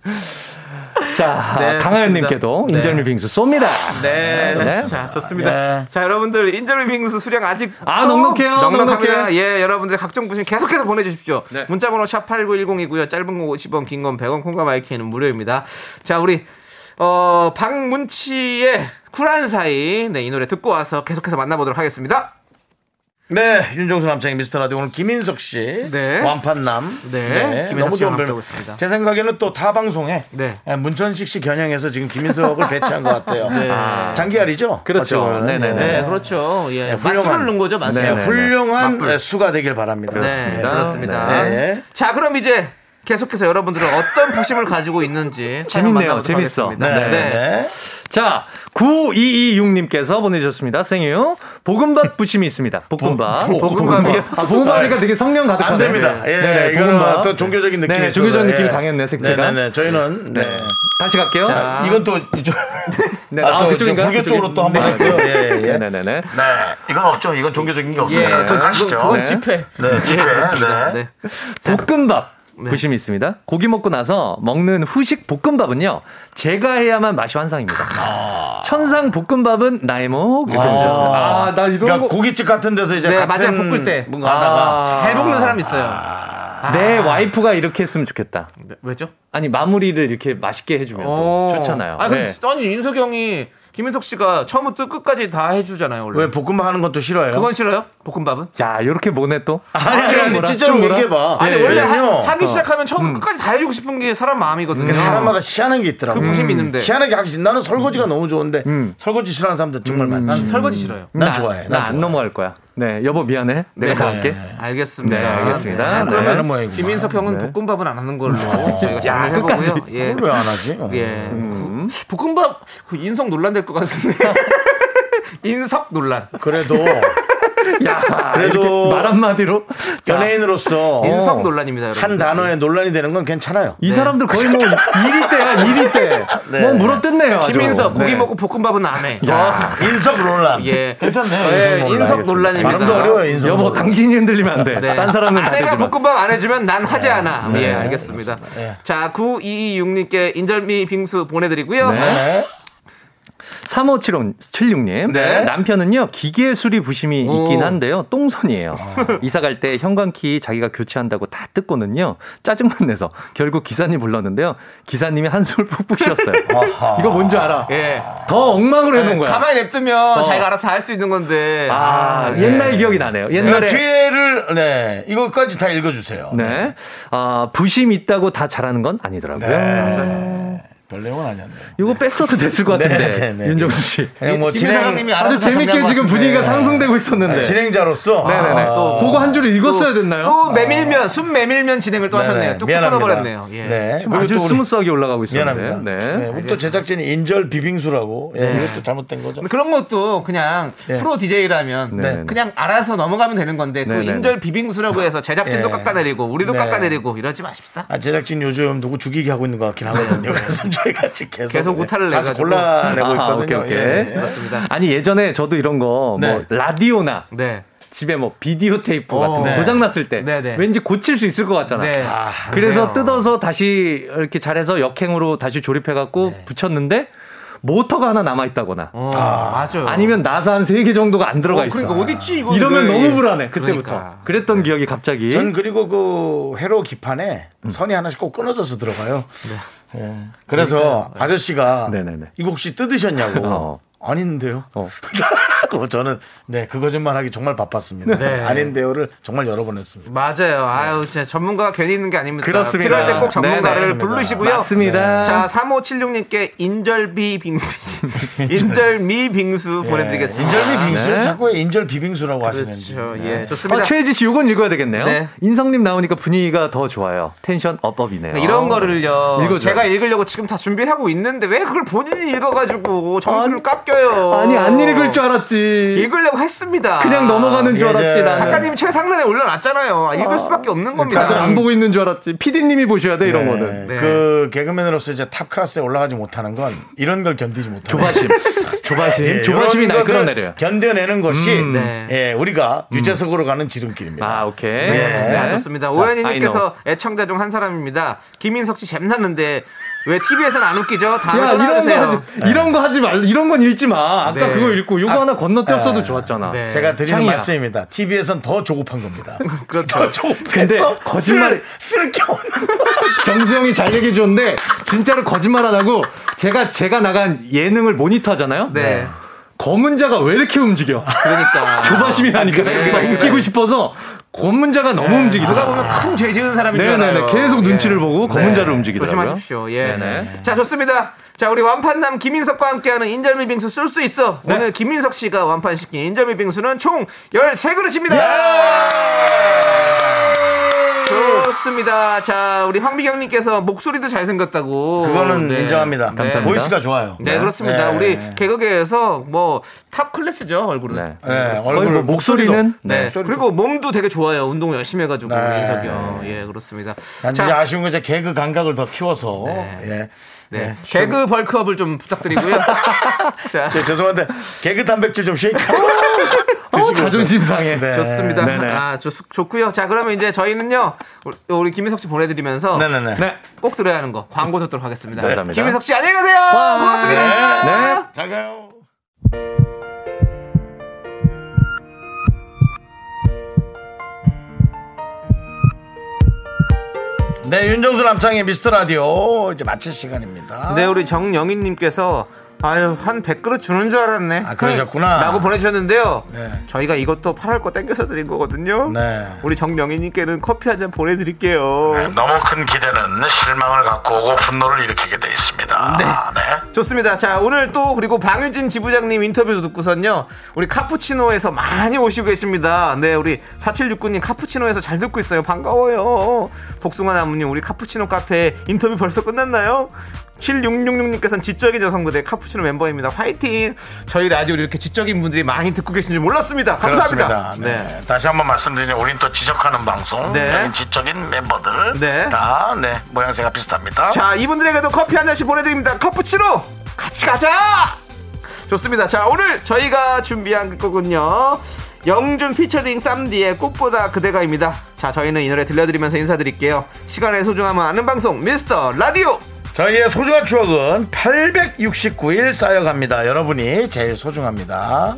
자, [laughs] 네, 강하연님께도 좋습니다. 인절미 네. 빙수 쏩니다. 네, 네. 자 좋습니다. 네. 자 여러분들 인절미 빙수 수량 아직 아, 넉넉해요, 넉넉합니다. 예, 여러분들 각종 부심 계속해서 보내 주십시오. 네. 문자 번호 샵 #8910이고요. 짧은 거 50원, 긴 건 100원, 콩과 마이크는 무료입니다. 자 우리 어 박문치의 쿨한 사이 네, 이 노래 듣고 와서 계속해서 만나 보도록 하겠습니다. 네, 윤정수 남창희 미스터 라디오 오늘 김인석 씨, 네. 완판남, 네, 김인석 너무 씨와 좋은 함께하고 별명. 있습니다. 제 생각에는 또 타 방송에 네. 예, 문천식 씨 겨냥해서 지금 김인석을 배치한 것 같아요. [laughs] 네. 장기알이죠? 그렇죠. 네네네. 네, 그렇죠. 예, 네, 맛술을 훌륭한- 넣은 거죠, 맛술. 네. 훌륭한. 예, 수가 되길 바랍니다. 네, 그렇습니다. 네. 자, 그럼 이제 계속해서 여러분들은 어떤 부심을 가지고 있는지 재밌네요. 재밌어. 하겠습니다. 네. 네. 자, 9226님께서 보내주셨습니다. 생유. 볶음밥 부심이 있습니다. 볶음밥. 보- 볶음밥이요? 아, 볶음밥이니까 되게 성령 가득하네. 안 됩니다. 예, 네네, 이거는 볶음밥. 또 종교적인 느낌이 네, 있어서. 종교적인 예. 느낌이 강했네, 색채가. 네네네. 저희는 네. 다시 갈게요. 아, 이건 또 이쪽 네, 아, 아, 또 그쪽인가요? 불교 쪽으로 또 한번 네. 할게요. 예, 예. 네. 네 네 네. 이건 없죠. 이건 종교적인 게 없어요. 예, 네, 그건, 네. 집회. 네, 집회. 네. 네. 볶음밥. 부심이 있습니다. 고기 먹고 나서 먹는 후식 볶음밥은요, 제가 해야만 맛이 환상입니다. 아. 천상 볶음밥은 나의 목. 이렇게 해주셨습니다. 아, 나 이런 그러니까 거. 고깃집 같은 데서 이제 네, 같은 맞아요. 볶을 때. 뭔가 하다가 아. 잘 볶는 사람 있어요. 아. 내 와이프가 이렇게 했으면 좋겠다. 네, 왜죠? 아니, 마무리를 이렇게 맛있게 해주면. 좋잖아요. 아니, 네. 근데 아니, 인석 형이 김인석 씨가 처음부터 끝까지 다 해주잖아요, 원래. 왜 볶음밥 하는 것도 싫어요? 그건 싫어요? 볶음밥은? 야, 이렇게 뭐네 또. 아니 아니, 아니? 진짜로? 얘기해봐. 아니, 네, 원래 왜냐면 하, 기 시작하면 처음부터 끝까지 다 해주고 싶은 게 사람 마음이거든요. 이게 사람마다 희한한 게 있더라고. 그 부심이 있는데. 희한하게 하기 싫. 나는 설거지가 너무 좋은데 설거지 싫어하는 사람들 정말 난 많지. 설거지 싫어요. 난 나- 좋아해. 나난 안. 넘어갈 거야. 네, 여보 미안해. 내가 다 할게. 알겠습니다. 네, 알겠습니다. 안 네. 그러면은 뭐예요? 김인석 형은 네. 볶음밥은 안 하는 걸로 저희가 끝까지. 예. 왜안 하지? 어. 예. 그- 볶음밥 그 인석 논란 될 것 같은데. [laughs] 인석 논란. 그래도 [laughs] 야, 그래도 말 한마디로. 자, 연예인으로서 인석 논란입니다, 여러분. 한 단어에 논란이 되는 건 괜찮아요. 이 사람들 거의 뭐 1위 때야, 1위 때. 네. 뭐 물어뜯네요. 김인석 고기 네. 먹고 볶음밥은 안 해. 야. 인석 논란. 예. 괜찮네요. 예, 인석 논란. 인석 논란입니다. 발음도 어려워요. 인석 여보, 논란. 당신이 흔들리면 안 돼. 네. 딴 사람은 다 아내가. 볶음밥 안 해주면 난 하지 않아. 네. 예, 알겠습니다. 네. 자, 9226님께 인절미 빙수 보내드리고요. 네. 3576님. 네. 남편은요, 기계 수리 부심이 오. 있긴 한데요, 똥손이에요. [laughs] 이사 갈 때 현관키 자기가 교체한다고 다 뜯고는요, 짜증만 내서 결국 기사님 불렀는데요, 기사님이 한숨을 푹푹 쉬었어요. [laughs] 이거 뭔지 알아? 예. 더 엉망으로 해놓은 거야. 가만히 냅두면 어. 자기가 알아서 할 수 있는 건데. 아, 예. 옛날 기억이 나네요. 그러니까 옛날에. 뒤에를 네 이거까지 다 읽어주세요. 네. 아, 부심 있다고 다 잘하는 건 아니더라고요. 네. 별 내용은 아니었네. 이거 뺐어도 됐을 것 같은데. 네, 네, 네. 윤정수 씨. 그냥 뭐김 진행 사장님이 알아서 아주 다 재밌게 지금 것 분위기가. 상승되고 있었는데. 아, 진행자로서 네네네. 아, 또 그거 한 줄을 읽었어야 됐나요? 또 메밀면, 숨 메밀면 진행을 또 네네. 하셨네요. 또. 끊어버렸네요. 예. 네. 지금 그리고 아주 스무스하게 올라가고 있었는데. 미안합니다. 네. 네. 또 제작진이 인절 비빙수라고 예, 이것도 잘못된 거죠. 그런 것도 그냥 네. 프로 DJ라면 네. 그냥 알아서 넘어가면 되는 건데 그 네, 네, 인절 비빙수라고 해서 제작진도 예. 깎아내리고 우리도 네. 깎아내리고 이러지 마십시다. 아, 제작진 요즘 누구 죽이게 하고 있는 것 같긴 하거든요. [laughs] 그래서 저희가 지금 계속, 계속 오타를 다시 내가지고. 골라내고 아하, 있거든요. 오케이, 오케이. 예, 예. 그렇습니다. 아니 예전에 저도 이런 거뭐 네. 라디오나 네. 집에 뭐 비디오 테이프 어. 같은 거 네. 고장 났을 때 네, 네. 왠지 고칠 수 있을 것 같잖아. 네. 아, 그래서 그래요. 뜯어서 다시 이렇게 잘해서 역행으로 다시 조립해 갖고 붙였는데 모터가 하나 남아 있다거나 어, 맞아요. 아니면 나사 한 세 개 정도가 안 들어가 어, 있어. 그러니까 어딨지 이거 이러면 왜. 너무 불안해 그때부터. 그러니까. 그랬던 기억이 갑자기. 전 그리고 그 회로 기판에 선이 하나씩 꼭 끊어져서 들어가요. 예. 그래서 아저씨가 네네네. 이거 혹시 뜯으셨냐고. 어. 아닌데요. 어. [laughs] 저는 네 그거 좀만 하기 정말 바빴습니다. 네. 아닌데요를 정말 여러 번 했습니다. 맞아요. 아유, 진짜 전문가가 괜히 있는 게 아닙니다. 그렇습니다. 필요할 때 꼭 전문가를 네. 부르시고요. 맞습니다. 자, 3576님께 인절비 빙수, [laughs] 인절미 빙수 보내드리겠습니다. 인절미 빙수를 네. 자꾸 왜 인절 비빙수라고 하시는지. 그렇죠. 네. 예, 좋습니다. 어, 최혜지 씨 이건 읽어야 되겠네요. 네. 인석님 나오니까 분위기가 더 좋아요. tension up up이네요. 이런 거를요. 읽어줘요. 제가 읽으려고 지금 다 준비하고 있는데 왜 그걸 본인이 읽어가지고 점수를 깎여 요. 아니 안 읽을 줄 알았지. 읽으려고 했습니다. 그냥 넘어가는 줄 이게 알았지 이제 나는. 작가님이 최상단에 올려놨잖아요. 읽을 수밖에 없는 겁니다. 다들 안 보고 있는 줄 알았지. PD님이 보셔야 돼 이런 네. 거는. 네. 그 개그맨으로서 이제 top class에 올라가지 못하는 건 이런 걸 견디지 못하는 조바심. [laughs] 조바심. 예, 조바심이 날 끌어내려요. 견뎌내는 것이 네. 예, 우리가 유재석으로 가는 지름길입니다. 아 오케이. 네. 자, 좋습니다. 자, 오현희님께서. 애청자 중 한 사람입니다. 김인석 씨 잼났는데 왜 TV에서는 안 웃기죠? 다음에 야, 이런 거. 하지, 이런 거 하지 말, 이런 건 읽지 마. 아까 네. 그거 읽고 요거 아, 하나 건너뛰었어도 아, 좋았잖아. 네. 제가 드리는 창이야. 말씀입니다. TV에선 더 조급한 겁니다. [laughs] 그렇죠. 더 조급해서 근데 거짓말- 쓸게 없는 [laughs] 정수영이 잘 얘기해 줬는데, 진짜로 거짓말 안 하고, 제가, 제가 나간 예능을 모니터 하잖아요? 네. 검은 자가 왜 이렇게 움직여? 그러니까. 조바심이 나니까. 그래, 막 그래, 웃기고 그래. 싶어서, 검은자가 너무 움직이더라. 누가 보면 큰 죄 지은 사람인 줄 네네네. 알아요. 계속 눈치를 예. 보고 검은자를 움직이더라고요. 조심하십시오. 예. 네네. 자, 좋습니다. 자, 우리 완판남 김인석과 함께하는 인절미 빙수 쏠 수 있어. 네. 오늘 김인석 씨가 완판시킨 인절미 빙수는 총 13그릇입니다. 좋습니다. 자, 우리 황미경님께서 목소리도 잘생겼다고. 그거는 네. 인정합니다. 감사합니다. voice가 좋아요. 네, 그렇습니다. 네. 우리 개그계에서 뭐 top class죠, 얼굴은. 네. 네, 얼굴 뭐 목소리는 네. 목소리도. 그리고 몸도 되게 좋아요. 운동 열심히 해가지고 네. 인석이요. 예, 그렇습니다. 단지 자, 아쉬운 건 이제 개그 감각을 더 키워서 예. 네. 네. 개그 bulk up을 좀 부탁드리고요. [laughs] 자, 저 죄송한데 개그 단백질 좀 쉐이크 [laughs] 드시고 자존심 상해. 네. 좋습니다. 네네. 아, 좋, 좋고요. 자, 그러면 이제 저희는요. 우리, 우리 김민석 씨 보내드리면서 네네네. 네. 꼭 들어야 하는 거 광고 듣도록 하겠습니다. 감사합니다. 김민석 씨 안녕히 가세요. 고맙습니다. 네. 잘 가요. 네, 윤정수 남창의 미스터 라디오 이제 마칠 시간입니다. 네, 우리 정영희님께서 아유 한 100그릇 주는 줄 알았네. 아, 그러셨구나. 라고 보내주셨는데요. 네. 저희가 이것도 8할 거 땡겨서 드린 거거든요. 네. 우리 정영희님께는 커피 한 잔 보내드릴게요. 너무 큰 기대는 실망을 갖고 오고 분노를 일으키게 돼 있습니다. 네. 좋습니다. 자, 오늘 또 그리고 방유진 지부장님 인터뷰도 듣고선요. 우리 카푸치노에서 많이 오시고 계십니다. 네, 우리 4769님 카푸치노에서 잘 듣고 있어요. 반가워요. 복숭아 나무님 우리 카푸치노 카페 인터뷰 벌써 끝났나요? 7666님께서는 지적인 여성들의 카푸치노 멤버입니다. 화이팅! 저희 라디오를 이렇게 지적인 분들이 많이 듣고 계신 줄 몰랐습니다. 감사합니다. 그렇습니다. 네. 다시 한번 말씀드리면 우린 또 지적하는 방송, 네. 지적인 멤버들 네. 다 네, 모양새가 비슷합니다. 자, 이분들에게도 커피 한 잔씩 보내드립니다. 카푸치노! 같이 가자! 좋습니다. 자, 오늘 저희가 준비한 곡은요. 영준 피처링 쌈디의 꽃보다 그대가입니다. 자, 저희는 이 노래 들려드리면서 인사드릴게요. 시간의 소중함을 아는 방송, 미스터 라디오! 저희의 소중한 추억은 869일 쌓여갑니다. 여러분이 제일 소중합니다.